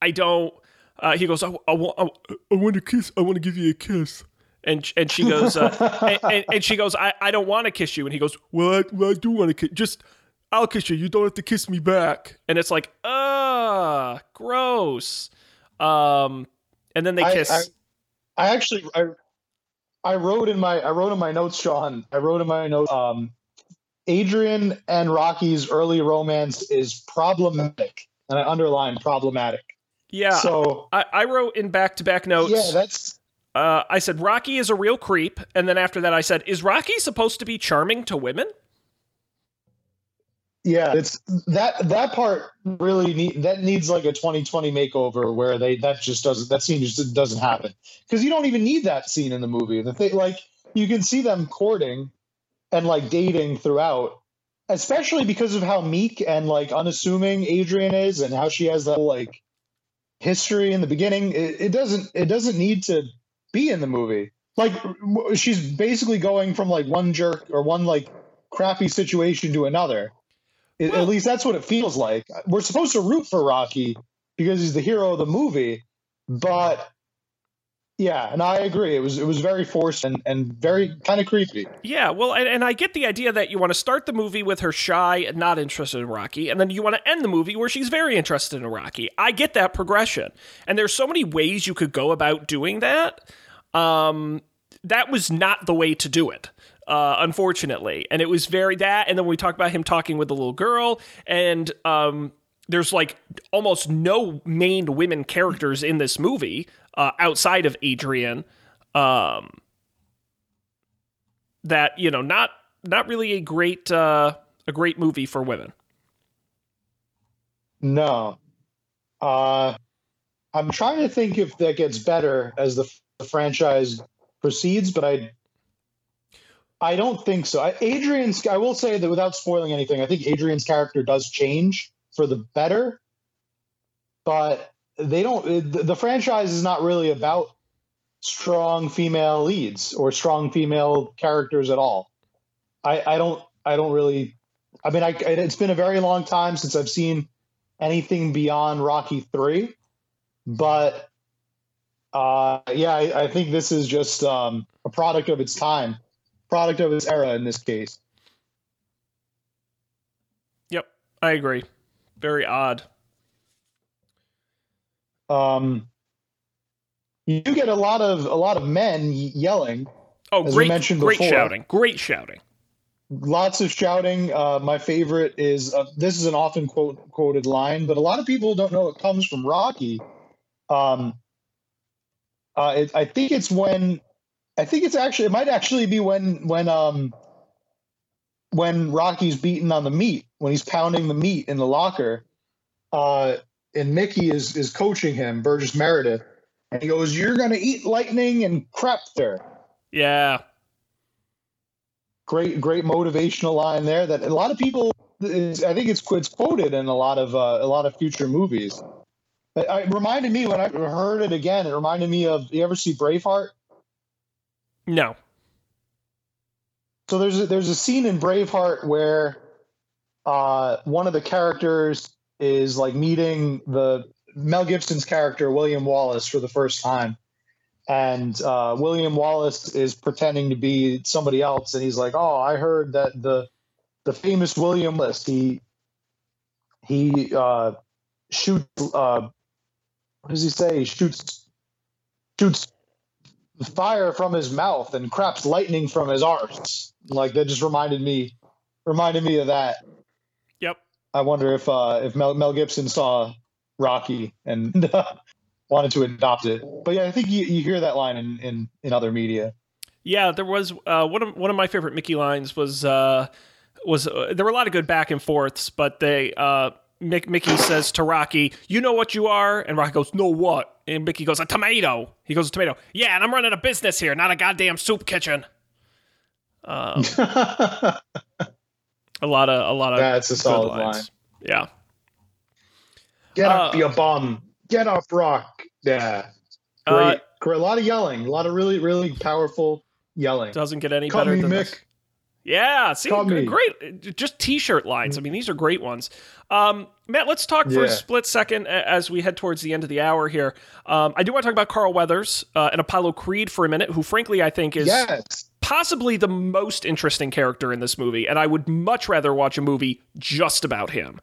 I don't, uh, he goes, I, I, want, I, I want to kiss, I want to give you a kiss. And, and she goes, uh, and, and, and, she goes, I, I don't want to kiss you. And he goes, well, I, well, I do want to kiss, just, I'll kiss you. You don't have to kiss me back. And it's like, ah, gross. Um, and then they kiss. I, I, I actually, I, I wrote in my, I wrote in my notes, Sean, I wrote in my notes, um, Adrian and Rocky's early romance is problematic, and I underline problematic. Yeah. So I, I wrote in back to back notes. Yeah, that's. Uh, I said Rocky is a real creep, and then after that I said, is Rocky supposed to be charming to women? yeah, it's that that part really need that needs like a 2020 makeover where they that just doesn't that scene just doesn't happen because you don't even need that scene in the movie. The thing like you can see them courting and like dating throughout, especially because of how meek and like unassuming Adrian is and how she has that like history in the beginning. It, it doesn't it doesn't need to be in the movie. Like she's basically going from like one jerk or one like crappy situation to another. It- Well- At least that's what it feels like. We're supposed to root for Rocky because he's the hero of the movie, but yeah, and I agree. It was it was very forced and, and very kind of creepy. Yeah, well, and, and I get the idea that you want to start the movie with her shy and not interested in Rocky, and then you want to end the movie where she's very interested in Rocky. I get that progression, and there's so many ways you could go about doing that. Um, that was not the way to do it, uh, unfortunately, and it was very that. And then we talk about him talking with the little girl, and um, there's like almost no main women characters in this movie uh, outside of Adrian. Um, that you know not not really a great uh a great movie for women No. Uh, I'm trying to think if that gets better as the, the franchise proceeds, but I I don't think so. I, Adrian's I will say that without spoiling anything, I think Adrian's character does change for the better, but they don't the, the franchise is not really about strong female leads or strong female characters at all. I I don't I don't really I mean I it's been a very long time since I've seen anything beyond Rocky three, but uh, yeah, I, I think this is just um, a product of its time, product of its era in this case. yep i agree very odd Um, you get a lot of a lot of men yelling, oh great mentioned great before. shouting great shouting lots of shouting. Uh, my favorite is uh, this is an often quote quoted line, but a lot of people don't know it comes from Rocky. Um, uh, it, I think it's when I think it's actually it might actually be when when um when Rocky's beaten on the meat when he's pounding the meat in the locker. Uh, and Mickey is is coaching him, Burgess Meredith, and he goes, "You're gonna eat lightning and crap there." yeah. Great great motivational line there that a lot of people is, i think it's it's quoted in a lot of uh, a lot of future movies. It, it reminded me when i heard it again it reminded me of you ever see braveheart? No. So there's a, there's a scene in braveheart where uh, one of the characters is like meeting the mel gibson's character william wallace for the first time. And uh, william wallace is pretending to be somebody else and he's like oh i heard that the the famous william wallace he he uh shoots uh what does he say? He shoots shoots fire from his mouth and craps lightning from his arse. Like that just reminded me reminded me of that I wonder if uh, if Mel, Mel Gibson saw Rocky and wanted to adopt it. But yeah, I think you, you hear that line in, in, in other media. yeah there was uh one of one of my favorite mickey lines was uh was uh, there were a lot of good back and forths but they uh Mick, Mickey says to Rocky, "You know what you are," and Rocky goes, "No what?" And Mickey goes, "A tomato." He goes, "A tomato." Yeah, and I'm running a business here, not a goddamn soup kitchen. Um, a lot of a lot of That's a solid lines. line. Yeah, Get up, Uh, you bum. Get up, Rock. Yeah. Great, Uh, great. A lot of yelling. A lot of really, really powerful yelling. doesn't get any Cut better me, than Mick. this. Yeah, see, me. great. Just T-shirt lines. I mean, these are great ones. Um, Matt, let's talk for a split second as we head towards the end of the hour here. Um, I do want to talk about Carl Weathers uh, and Apollo Creed for a minute, who, frankly, I think is Yes. Possibly the most interesting character in this movie, and I would much rather watch a movie just about him.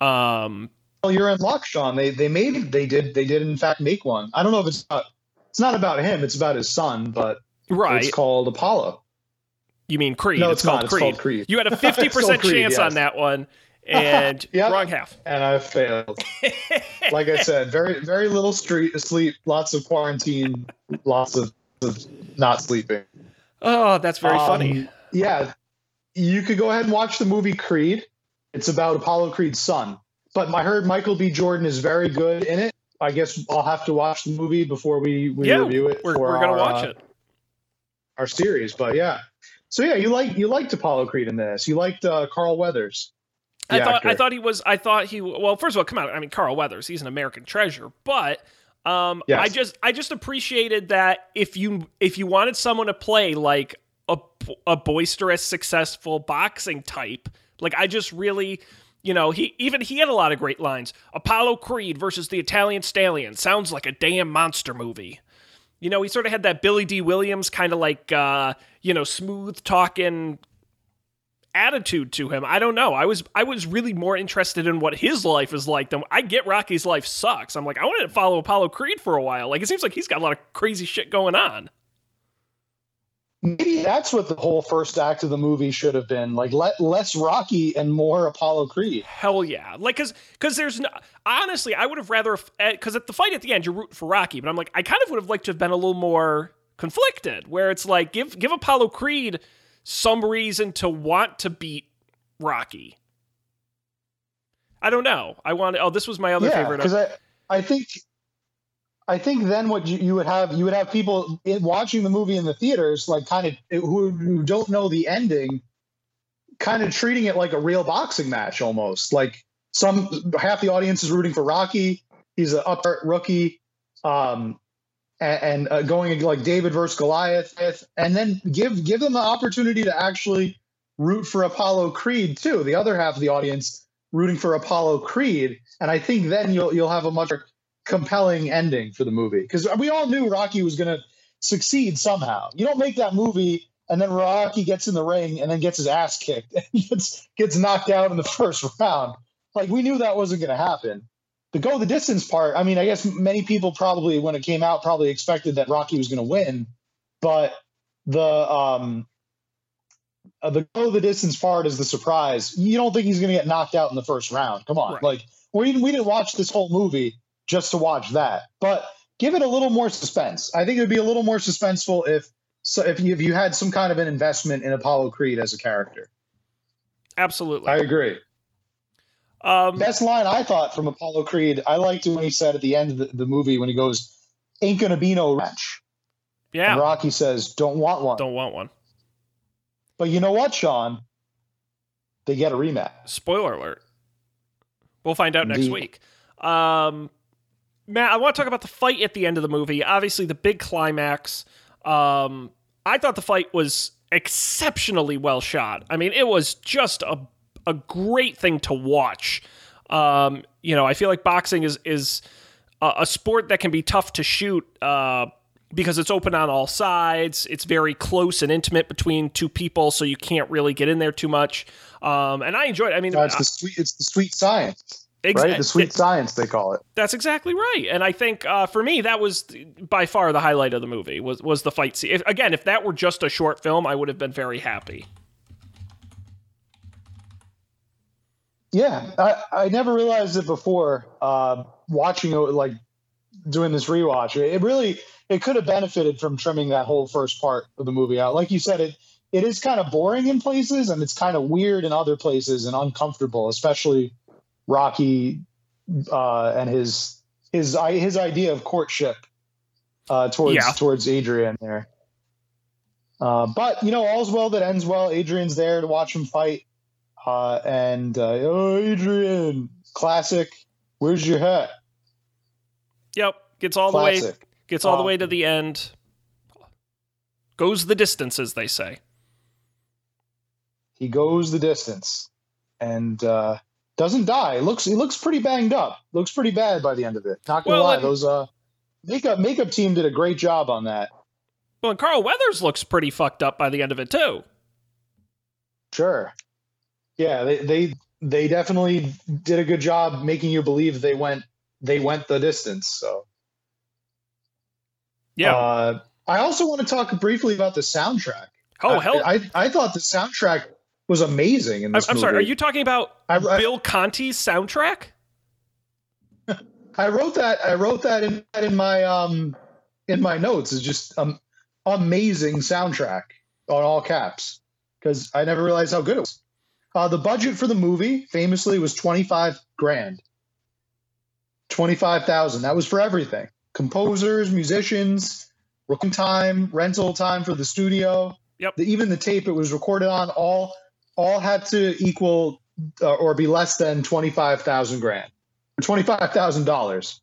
Um, Well, you're in luck, Sean. They they made they did they did in fact make one. I don't know if it's not, it's not about him. It's about his son, but right? it's called Apollo. you mean Creed? No, it's, it's called not. It's Creed. called Creed. You had a fifty percent Creed, chance on that one, and Yep. wrong half. and I failed. like I said, very very little street sleep, lots of quarantine, lots of, of not sleeping. Oh, that's very Um, funny. Yeah, you could go ahead and watch the movie Creed. It's about Apollo Creed's son. But I heard Michael B. Jordan is very good in it. I guess I'll have to watch the movie before we, we yeah, review it. we're, we're gonna our, watch uh, it. Our series, but yeah. So yeah, you like you liked Apollo Creed in this. You liked uh, Carl Weathers. I thought I thought he was I thought he well first of all come on I mean Carl Weathers he's an American treasure but um Yes. I just I just appreciated that if you if you wanted someone to play like a a boisterous successful boxing type like I just really you know he even he had a lot of great lines. Apollo Creed versus the Italian Stallion sounds like a damn monster movie. You know he sort of had that Billy Dee Williams kind of like uh you know smooth talking attitude to him. I don't know. I was I was really more interested in what his life is like than I get Rocky's life sucks. I'm like I wanted to follow Apollo Creed for a while. Like it seems like he's got a lot of crazy shit going on. Maybe that's what the whole first act of the movie should have been. Like let, less Rocky and more Apollo Creed. Hell yeah. Like cuz cuz there's no honestly I would have rather eh, cuz at the fight at the end you're rooting for Rocky, but I'm like I kind of would have liked to have been a little more conflicted where it's like give give Apollo Creed some reason to want to beat Rocky. I don't know. I want oh this was my other yeah, favorite because I I think I think then what you, you would have you would have people in, watching the movie in the theaters like kind of who, who don't know the ending, kind of treating it like a real boxing match almost. Like some half the audience is rooting for Rocky. He's an upstart rookie. Um, and, uh, going like David versus Goliath, and then give give them the opportunity to actually root for Apollo Creed too. The other half of the audience rooting for Apollo Creed, and I think then you'll you'll have a much compelling ending for the movie because we all knew Rocky was going to succeed somehow. You don't make that movie and then Rocky gets in the ring and then gets his ass kicked and gets gets knocked out in the first round. Like we knew that wasn't going to happen the go the distance part, I mean, I guess many people probably when it came out probably expected that Rocky was going to win, but the um uh, the go the distance part is the surprise. You don't think he's going to get knocked out in the first round? Come on, Right. like even we didn't watch this whole movie just to watch that, but give it a little more suspense. I think it would be a little more suspenseful if so if you, if you had some kind of an investment in Apollo Creed as a character. Absolutely. I agree. Um, Best line I thought from Apollo Creed, I liked when he said at the end of the, the movie when he goes, "Ain't gonna be no ranch." yeah. And Rocky says, "Don't want one." Don't want one. But you know what, Sean? They get a rematch. Spoiler alert. We'll find out next week. Um, Matt, I want to talk about the fight at the end of the movie. Obviously, the big climax. Um, I thought the fight was exceptionally well shot. I mean, it was just a a great thing to watch. Um, you know, I feel like boxing is is a, a sport that can be tough to shoot uh, because it's open on all sides. It's very close and intimate between two people, so you can't really get in there too much. Um, and I enjoyed. it. I mean, No, it's the sweet. It's the sweet science, ex- right? The sweet science they call it. That's exactly right, and I think uh, for me that was by far the highlight of the movie was was the fight scene. If, again, if that were just a short film, I would have been very happy. Yeah, I, I never realized it before. Uh, watching it, like doing this rewatch, it really it could have benefited from trimming that whole first part of the movie out. Like you said, it it is kind of boring in places, and it's kind of weird in other places, and uncomfortable, especially Rocky uh, and his his his idea of courtship uh, towards Yeah. towards Adrian there. Uh, but you know, all's well that ends well. Adrian's there to watch him fight. Uh, and uh, oh, Adrian, classic. Where's your hat? Yep, gets all the way gets all the Um, way to the end. Goes the distance, as they say. He goes the distance, and uh, doesn't die. looks he looks pretty banged up. Looks pretty bad by the end of it. Not gonna Well, lie, and- those uh makeup makeup team did a great job on that. Well, and Carl Weathers looks pretty fucked up by the end of it too. Sure. Yeah, they they they definitely did a good job making you believe they went they went the distance. So Yeah. Uh, I also want to talk briefly about the soundtrack. oh hell! I, I, I thought the soundtrack was amazing in this sorry. Are you talking about I, Bill Conti's soundtrack? I wrote that. I wrote that in in my um in my notes. It's just um amazing soundtrack on all caps because I never realized how good it was. Uh, the budget for the movie famously was 25 grand. 25,000. That was for everything. Composers, musicians, recording time, rental time for the studio. Yep. The, even the tape it was recorded on all all had to equal uh, or be less than 25,000 grand. $25,000.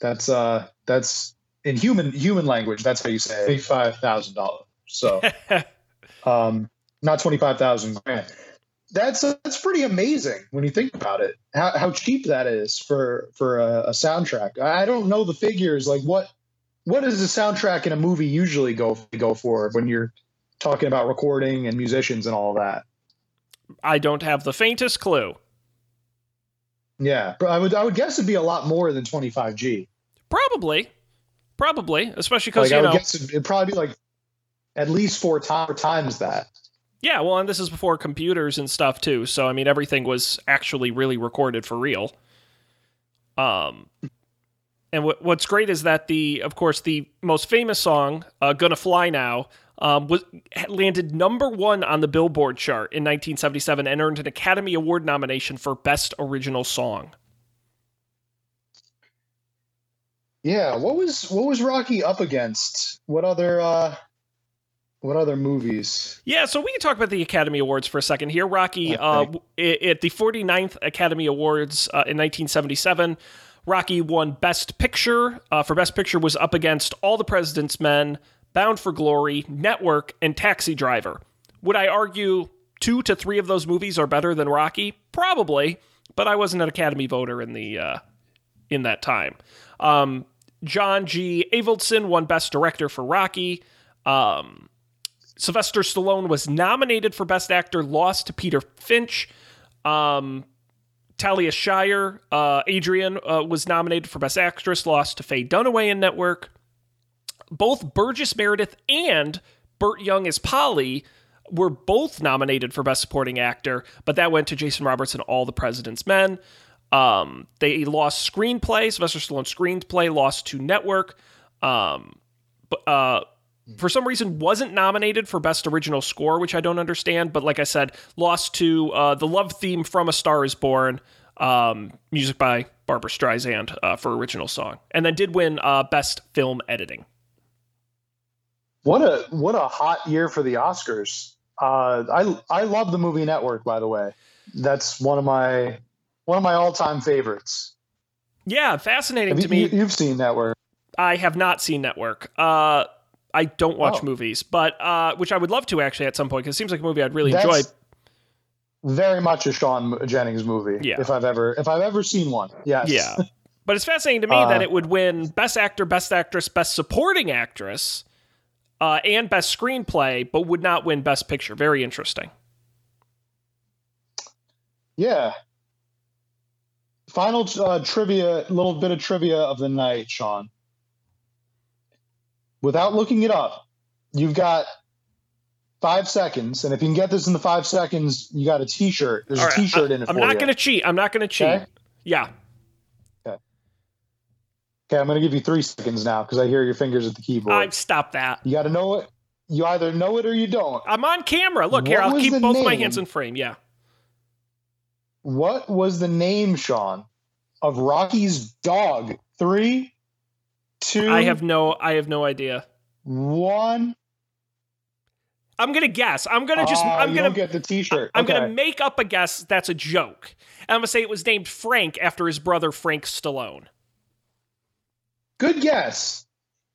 That's uh that's in human human language that's how you say $25,000. So um not 25,000 grand. That's that's pretty amazing when you think about it. How, how cheap that is for for a, a soundtrack. I don't know the figures. Like what what does a soundtrack in a movie usually go go for when you're talking about recording and musicians and all that? I don't have the faintest clue. Yeah, but I would I would guess it'd be a lot more than 25G. Probably, probably, especially because Like I you know. guess it'd, probably be like at least four, ti- four times that. Yeah, well, and this is before computers and stuff too. So I mean, everything was actually really recorded for real. Um, and what what's great is that the, of course, the most famous song, uh, "Gonna Fly Now," um, was landed number one on the Billboard chart in 1977 and earned an Academy Award nomination for Best Original Song. Yeah, what was what was Rocky up against? What other uh what other movies? Yeah, so we can talk about the Academy Awards for a second here. Rocky, uh, Okay. i- at the 49th Academy Awards uh, in 1977, Rocky won Best Picture. Uh, for Best Picture was up against All the President's Men, Bound for Glory, Network, and Taxi Driver. Would I argue two to three of those movies are better than Rocky? Probably, but I wasn't an Academy voter in the uh, in that time. Um, John G. Avildsen won Best Director for Rocky. Um, Sylvester Stallone was nominated for Best Actor, lost to Peter Finch. Um, Talia Shire, uh, Adrian, uh, was nominated for Best Actress, lost to Faye Dunaway in Network. Both Burgess Meredith and Burt Young as Paulie were both nominated for Best Supporting Actor, but that went to Jason Robards and All the President's Men. Um, they lost screenplay. Sylvester Stallone's screenplay lost to Network. Um, but uh, for some reason wasn't nominated for best original score which i don't understand but like i said lost to uh, the love theme from a star is born um, music by barbra streisand uh, for original song and then did win uh, best film editing What a what a hot year for the Oscars. Uh I I love the movie Network by the way. That's one of my one of my all-time favorites. yeah fascinating Have to you, me you, have seen Network. i have not seen network uh, i don't watch Oh. movies but uh, which i would love to actually at some point because it seems like a movie i'd really That's enjoy Very much a Sean Jennings movie. Yeah. If I've ever if I've ever seen one. Yes. Yeah. But it's fascinating to me Uh, that it would win Best Actor, Best Actress, Best Supporting Actress, uh, and Best Screenplay, but would not win Best Picture. Very interesting. Yeah. Final uh, trivia, little bit of trivia of the night, Sean. Without looking it up, you've got five seconds, and if you can get this in the five seconds, you got a T-shirt. There's All a right, T-shirt I, in it I'm not going to cheat. I'm not going to cheat. Okay. Yeah. Okay, Okay, I'm going to give you three seconds now because I hear your fingers at the keyboard. I stop that. you got to know it. You either know it or you don't. I'm on camera. Look here. I'll keep both my hands in frame. Yeah. What was the name, Sean, of Rocky's dog? Three, two, I have no. I have no idea. one. I'm gonna guess. I'm gonna just. Oh, I'm gonna. get the T-shirt. I'm okay. gonna make up a guess that's a joke. And I'm gonna say it was named Frank after his brother Frank Stallone. Good guess.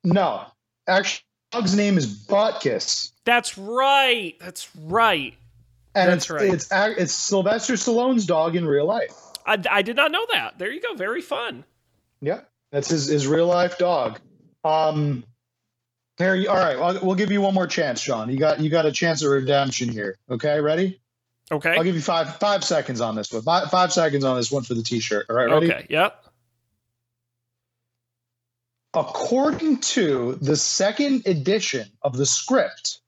No, actually, dog's name is Butkus, That's right. That's right. and That's it's right. it's it's Sylvester Stallone's dog in real life. I, I did not know that. There you go. Very fun. Yeah, that's his his real life dog. Um, you, all right. I'll, we'll give you one more chance, Sean. You got you got a chance of redemption here. Okay, ready? Okay. I'll give you five five seconds on this one. Five, five seconds on this one for the T-shirt. All right, ready? Okay. Yep. According to the second edition of the script,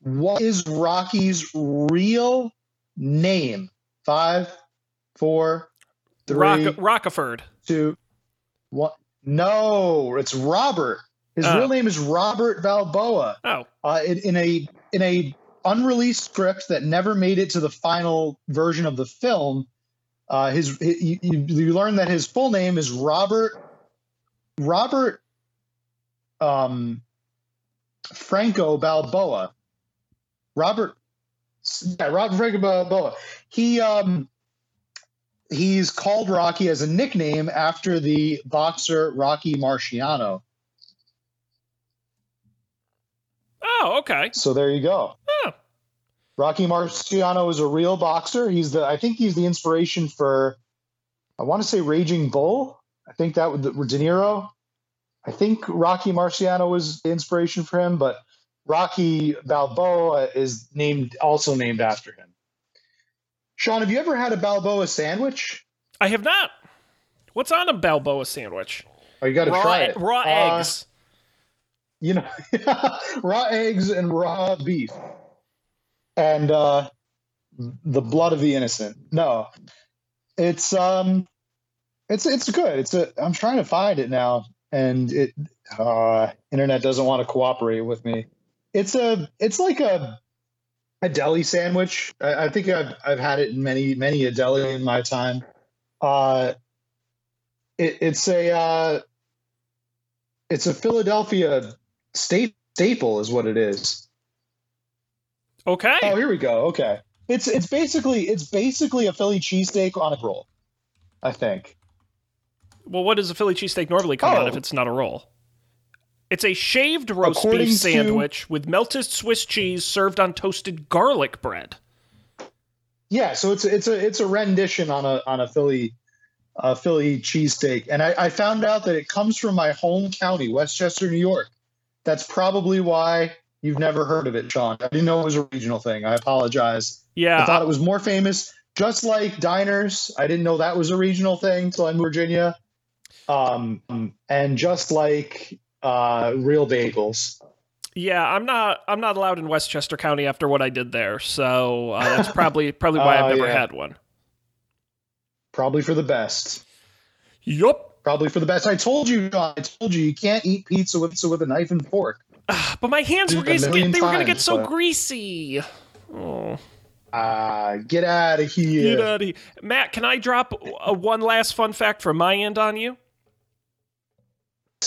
what is Rocky's real name? Five, four, three, Rock, Rockeford. two, one. No, it's Robert. His Oh. real name is Robert Balboa. Oh. Uh, in, in a in a unreleased script that never made it to the final version of the film. Uh, his, you, you learn that his full name is Robert Robert um, Franco Balboa. Robert, yeah, Robert Franco Balboa. He um, he's called Rocky as a nickname after the boxer Rocky Marciano. Oh, okay. So there you go. Oh. Rocky Marciano is a real boxer. He's the I think he's the inspiration for I want to say Raging Bull. I think that would De Niro. I think Rocky Marciano was the inspiration for him, but Rocky Balboa is named also named after him. Sean, have you ever had a Balboa sandwich? I have not. What's on a Balboa sandwich? Oh, you got to try it. Raw Uh, eggs. you know, raw eggs and raw beef, and uh, the blood of the innocent. No, it's um, it's it's good. It's a. I'm trying to find it now, and it uh, internet doesn't want to cooperate with me. It's a. It's like a a deli sandwich. I, I think I've I've had it in many many a deli in my time. Uh, it, it's a. Uh, it's a Philadelphia state staple is what it is. Okay. Oh, here we go. Okay. It's it's basically it's basically a Philly cheesesteak on a roll. I think. Well, what does a Philly cheesesteak normally come on Oh. if it's not a roll? It's a shaved roast According beef to- sandwich with melted Swiss cheese served on toasted garlic bread. Yeah, so it's a, it's a it's a rendition on a on a Philly uh, Philly cheesesteak, and I, I found out that it comes from my home county, Westchester, New York. That's probably why you've never heard of it, Sean. I didn't know it was a regional thing. I apologize. Yeah. I thought it was more famous, just like diners. I didn't know that was a regional thing till I moved to Virginia. Um, and just like uh, real bagels. Yeah, I'm not. I'm not allowed in Westchester County after what I did there, so uh, that's probably probably why Oh, I've never yeah. had one. Probably for the best. Yup. Probably for the best. I told you, I told you, you can't eat pizza with, with a knife and fork. But my hands were Dude, a gonna, million they were gonna get so but- greasy. Oh, Ah, get out of here. get out of here. Matt, can I drop a, one last fun fact from my end on you?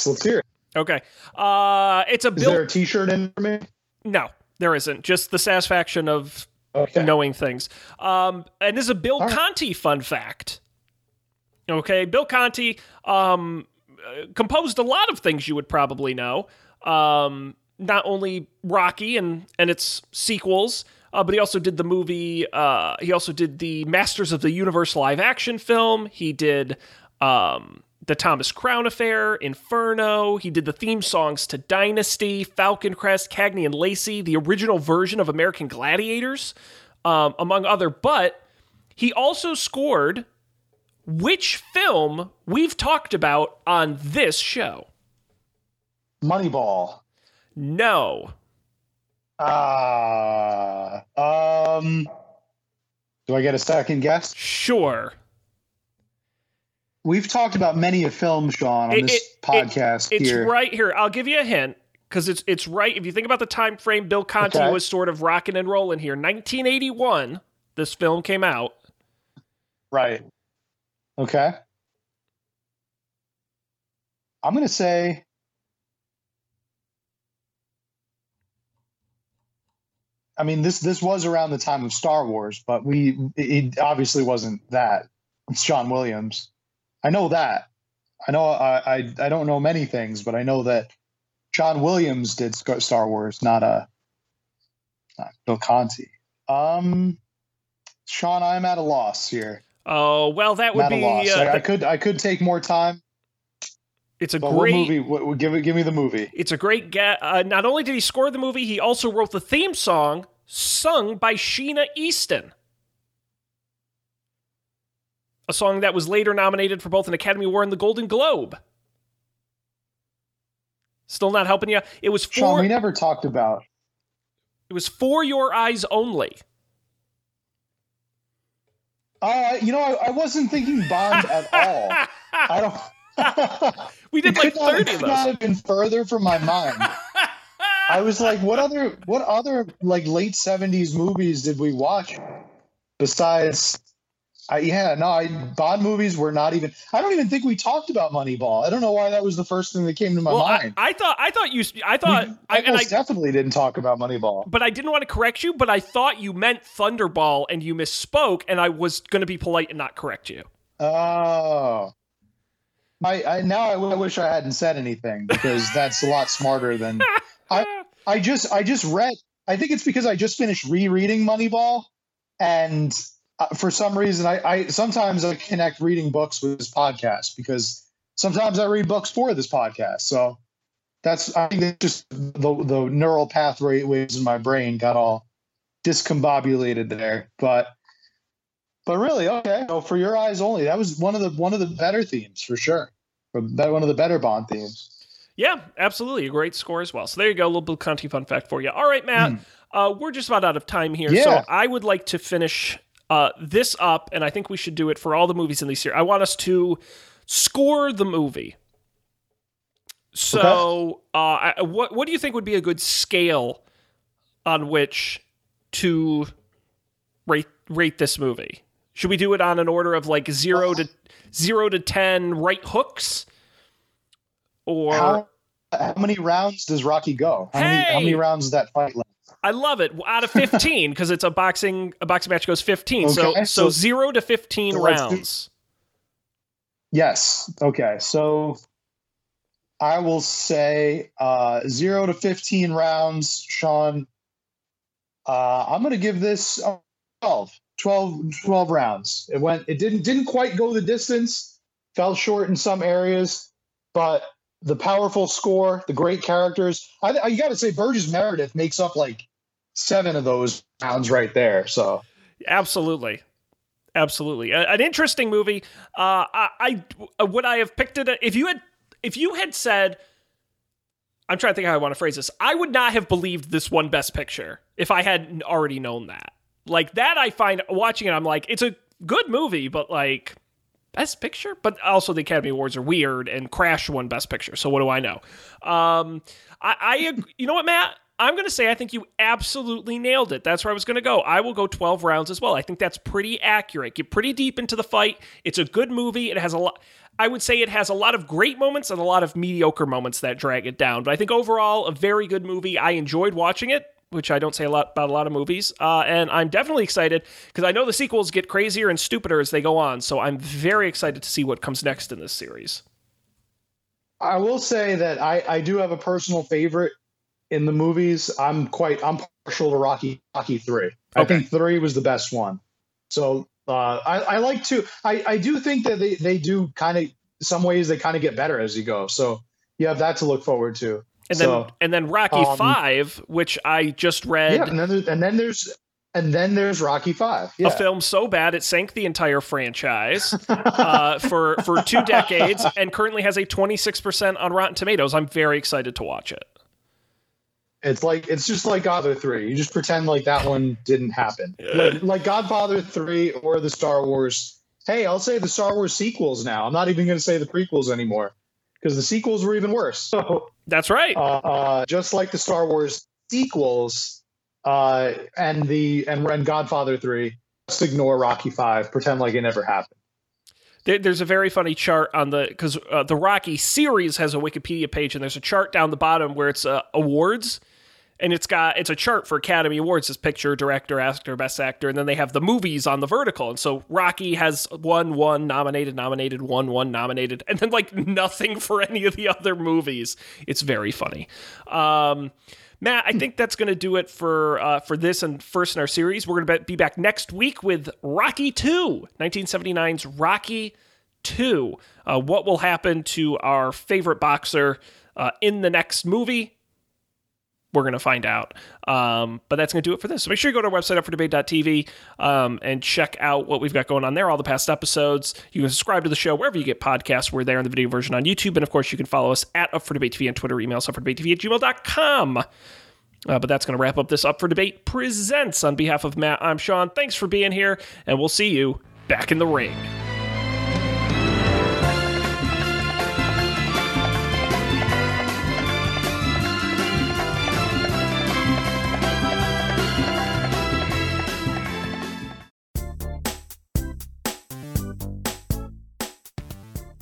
Let's hear it. Okay. Uh, it's a Is Bill. there a T-shirt in for me? No, there isn't. Just the satisfaction of Okay. knowing things. Um, and this is a Bill right. Conti fun fact. Okay, Bill Conti um, composed a lot of things you would probably know. Um, not only Rocky and and its sequels, uh, but he also did the movie. Uh, he also did the Masters of the Universe live action film. He did um, the Thomas Crown Affair, Inferno. He did the theme songs to Dynasty, Falcon Crest, Cagney and Lacey, the original version of American Gladiators, um, among other. But he also scored which film we've talked about on this show. Moneyball. No. Ah. um. Do I get a second guess? Sure. We've talked about many a film, Sean, on It- this it- podcast It's here. right here. I'll give you a hint because it's it's right. If you think about the time frame, Bill Conti Okay. was sort of rocking and rolling here. 1981, this film came out. Right. Okay. I'm going to say. I mean, this this was around the time of Star Wars, but we it it obviously wasn't that. It's John Williams. I know that. I know I I, I don't know many things, but I know that John Williams did Star Wars, not a not Bill Conti. Um, Sean, I'm at a loss here. Oh well, that would at a be. loss. Uh, I, I could I could take more time, it's a great. movie? What, what- give it. Give me the movie. It's a great get. Uh, not only did he score the movie, he also wrote the theme song, sung by Sheena Easton. A song that was later nominated for both an Academy Award and the Golden Globe. Still not helping you. It was Sean, for we never talked about. it was for your eyes only. I- you know, I, I wasn't thinking Bond at all. I don't. we did like not, thirty not those. have been further from my mind. I was like, what other what other like late seventies movies did we watch besides? I, yeah, no, I, Bond movies were not even. I don't even think we talked about Moneyball. I don't know why that was the first thing that came to my well, mind. I thought I thought you I thought we I, and I definitely didn't talk about Moneyball. but I didn't want to correct you, but I thought you meant Thunderball and you misspoke, and I was going to be polite and not correct you. Oh! I, now I, w- I wish I hadn't said anything because that's a lot smarter than I. I just I just read. I think it's because I just finished rereading Moneyball, and uh, for some reason, I, I sometimes I connect reading books with this podcast because sometimes I read books for this podcast. So that's I think it's just the the neural pathways in my brain got all discombobulated there, but. But really, okay. So for your eyes only, that was one of the one of the better themes for sure. One of the better Bond themes. Yeah, absolutely. A great score as well. So there you go. A little Bill Conti fun fact for you. All right, Matt. Uh, we're just about out of time here. So I would like to finish uh, this up, and I think we should do it for all the movies in this year. I want us to score the movie. So, uh, I- what what do you think would be a good scale on which to rate rate this movie? Should we do it on an order of like zero to zero to ten right hooks, or How, how many rounds does Rocky go? How, many, how many rounds does that fight last? I love it. Out of 15 because it's a boxing a boxing match goes 15. so, Okay, so so- 0 to 15 so let's do- rounds. Yes. Okay. So I will say uh, zero to 15 rounds, Sean. Uh, I'm going to give this uh, 12, 12, 12 rounds. It went, it didn't, didn't quite go the distance, fell short in some areas, but the powerful score, the great characters. I, I you got to say, Burgess Meredith makes up like seven of those rounds right there. So Absolutely. Absolutely. A- an interesting movie. Uh, I, I would I have picked it if you had if you had said I'm trying to think how I want to phrase this. I would not have believed this one best picture if I hadn't already known that. Like that I find watching it I'm like it's a good movie but like best picture but also the academy awards are weird and crash won best picture so what do i know um i i you know what matt i'm gonna say i think you absolutely nailed it that's where i was gonna go i will go 12 rounds as well i think that's pretty accurate get pretty deep into the fight it's a good movie it has a lot I would say it has a lot of great moments and a lot of mediocre moments that drag it down. But I think overall, a very good movie. I enjoyed watching it, which I don't say a lot about a lot of movies. Uh, and I'm definitely excited because I know the sequels get crazier and stupider as they go on. So I'm very excited to see what comes next in this series. I will say that I, I do have a personal favorite in the movies. I'm quite I'm partial to Rocky Rocky three. I think three was the best one. So uh, I, I like to I, I do think that they, they do kind of some ways they kind of get better as you go. So you have that to look forward to. And then and then Rocky um, Five, which I just read. yeah, and then there's, and then there's and then there's Rocky five. Yeah. A film so bad it sank the entire franchise uh, for for two decades, and currently has a 26% on Rotten Tomatoes. I'm very excited to watch it. It's like it's just like Godfather three. You just pretend like that one didn't happen. Like, like Godfather three or the Star Wars. Hey, I'll say the Star Wars sequels now. I'm not even going to say the prequels anymore because the sequels were even worse. So That's right. uh, uh, just like the Star Wars sequels uh, and the and, and Godfather three, just ignore Rocky five. Pretend like it never happened. There- There's a very funny chart on the because uh, the Rocky series has a Wikipedia page, and there's a chart down the bottom where it's uh, awards, and it's got it's a chart for Academy Awards, as picture, director, actor, best actor, and then they have the movies on the vertical, and so Rocky has one, one nominated, nominated, one, one nominated, and then like nothing for any of the other movies. It's very funny. Um, Matt, I think that's going to do it for uh, for this and first in our series. We're going to be back next week with Rocky 2, 1979's Rocky 2. Uh, what will happen to our favorite boxer uh, in the next movie? We're going to find out. Um, but that's going to do it for this. So make sure you go to our website, upfordebate.tv, um, and check out what we've got going on there, all the past episodes. You can subscribe to the show wherever you get podcasts. We're there in the video version on YouTube. And of course, you can follow us at Up for Debate TV on Twitter, email us upfordebatetv at gmail.com. Uh, but that's going to wrap up this Up for Debate Presents. On behalf of Matt, I'm Sean. Thanks for being here, and we'll see you back in the ring.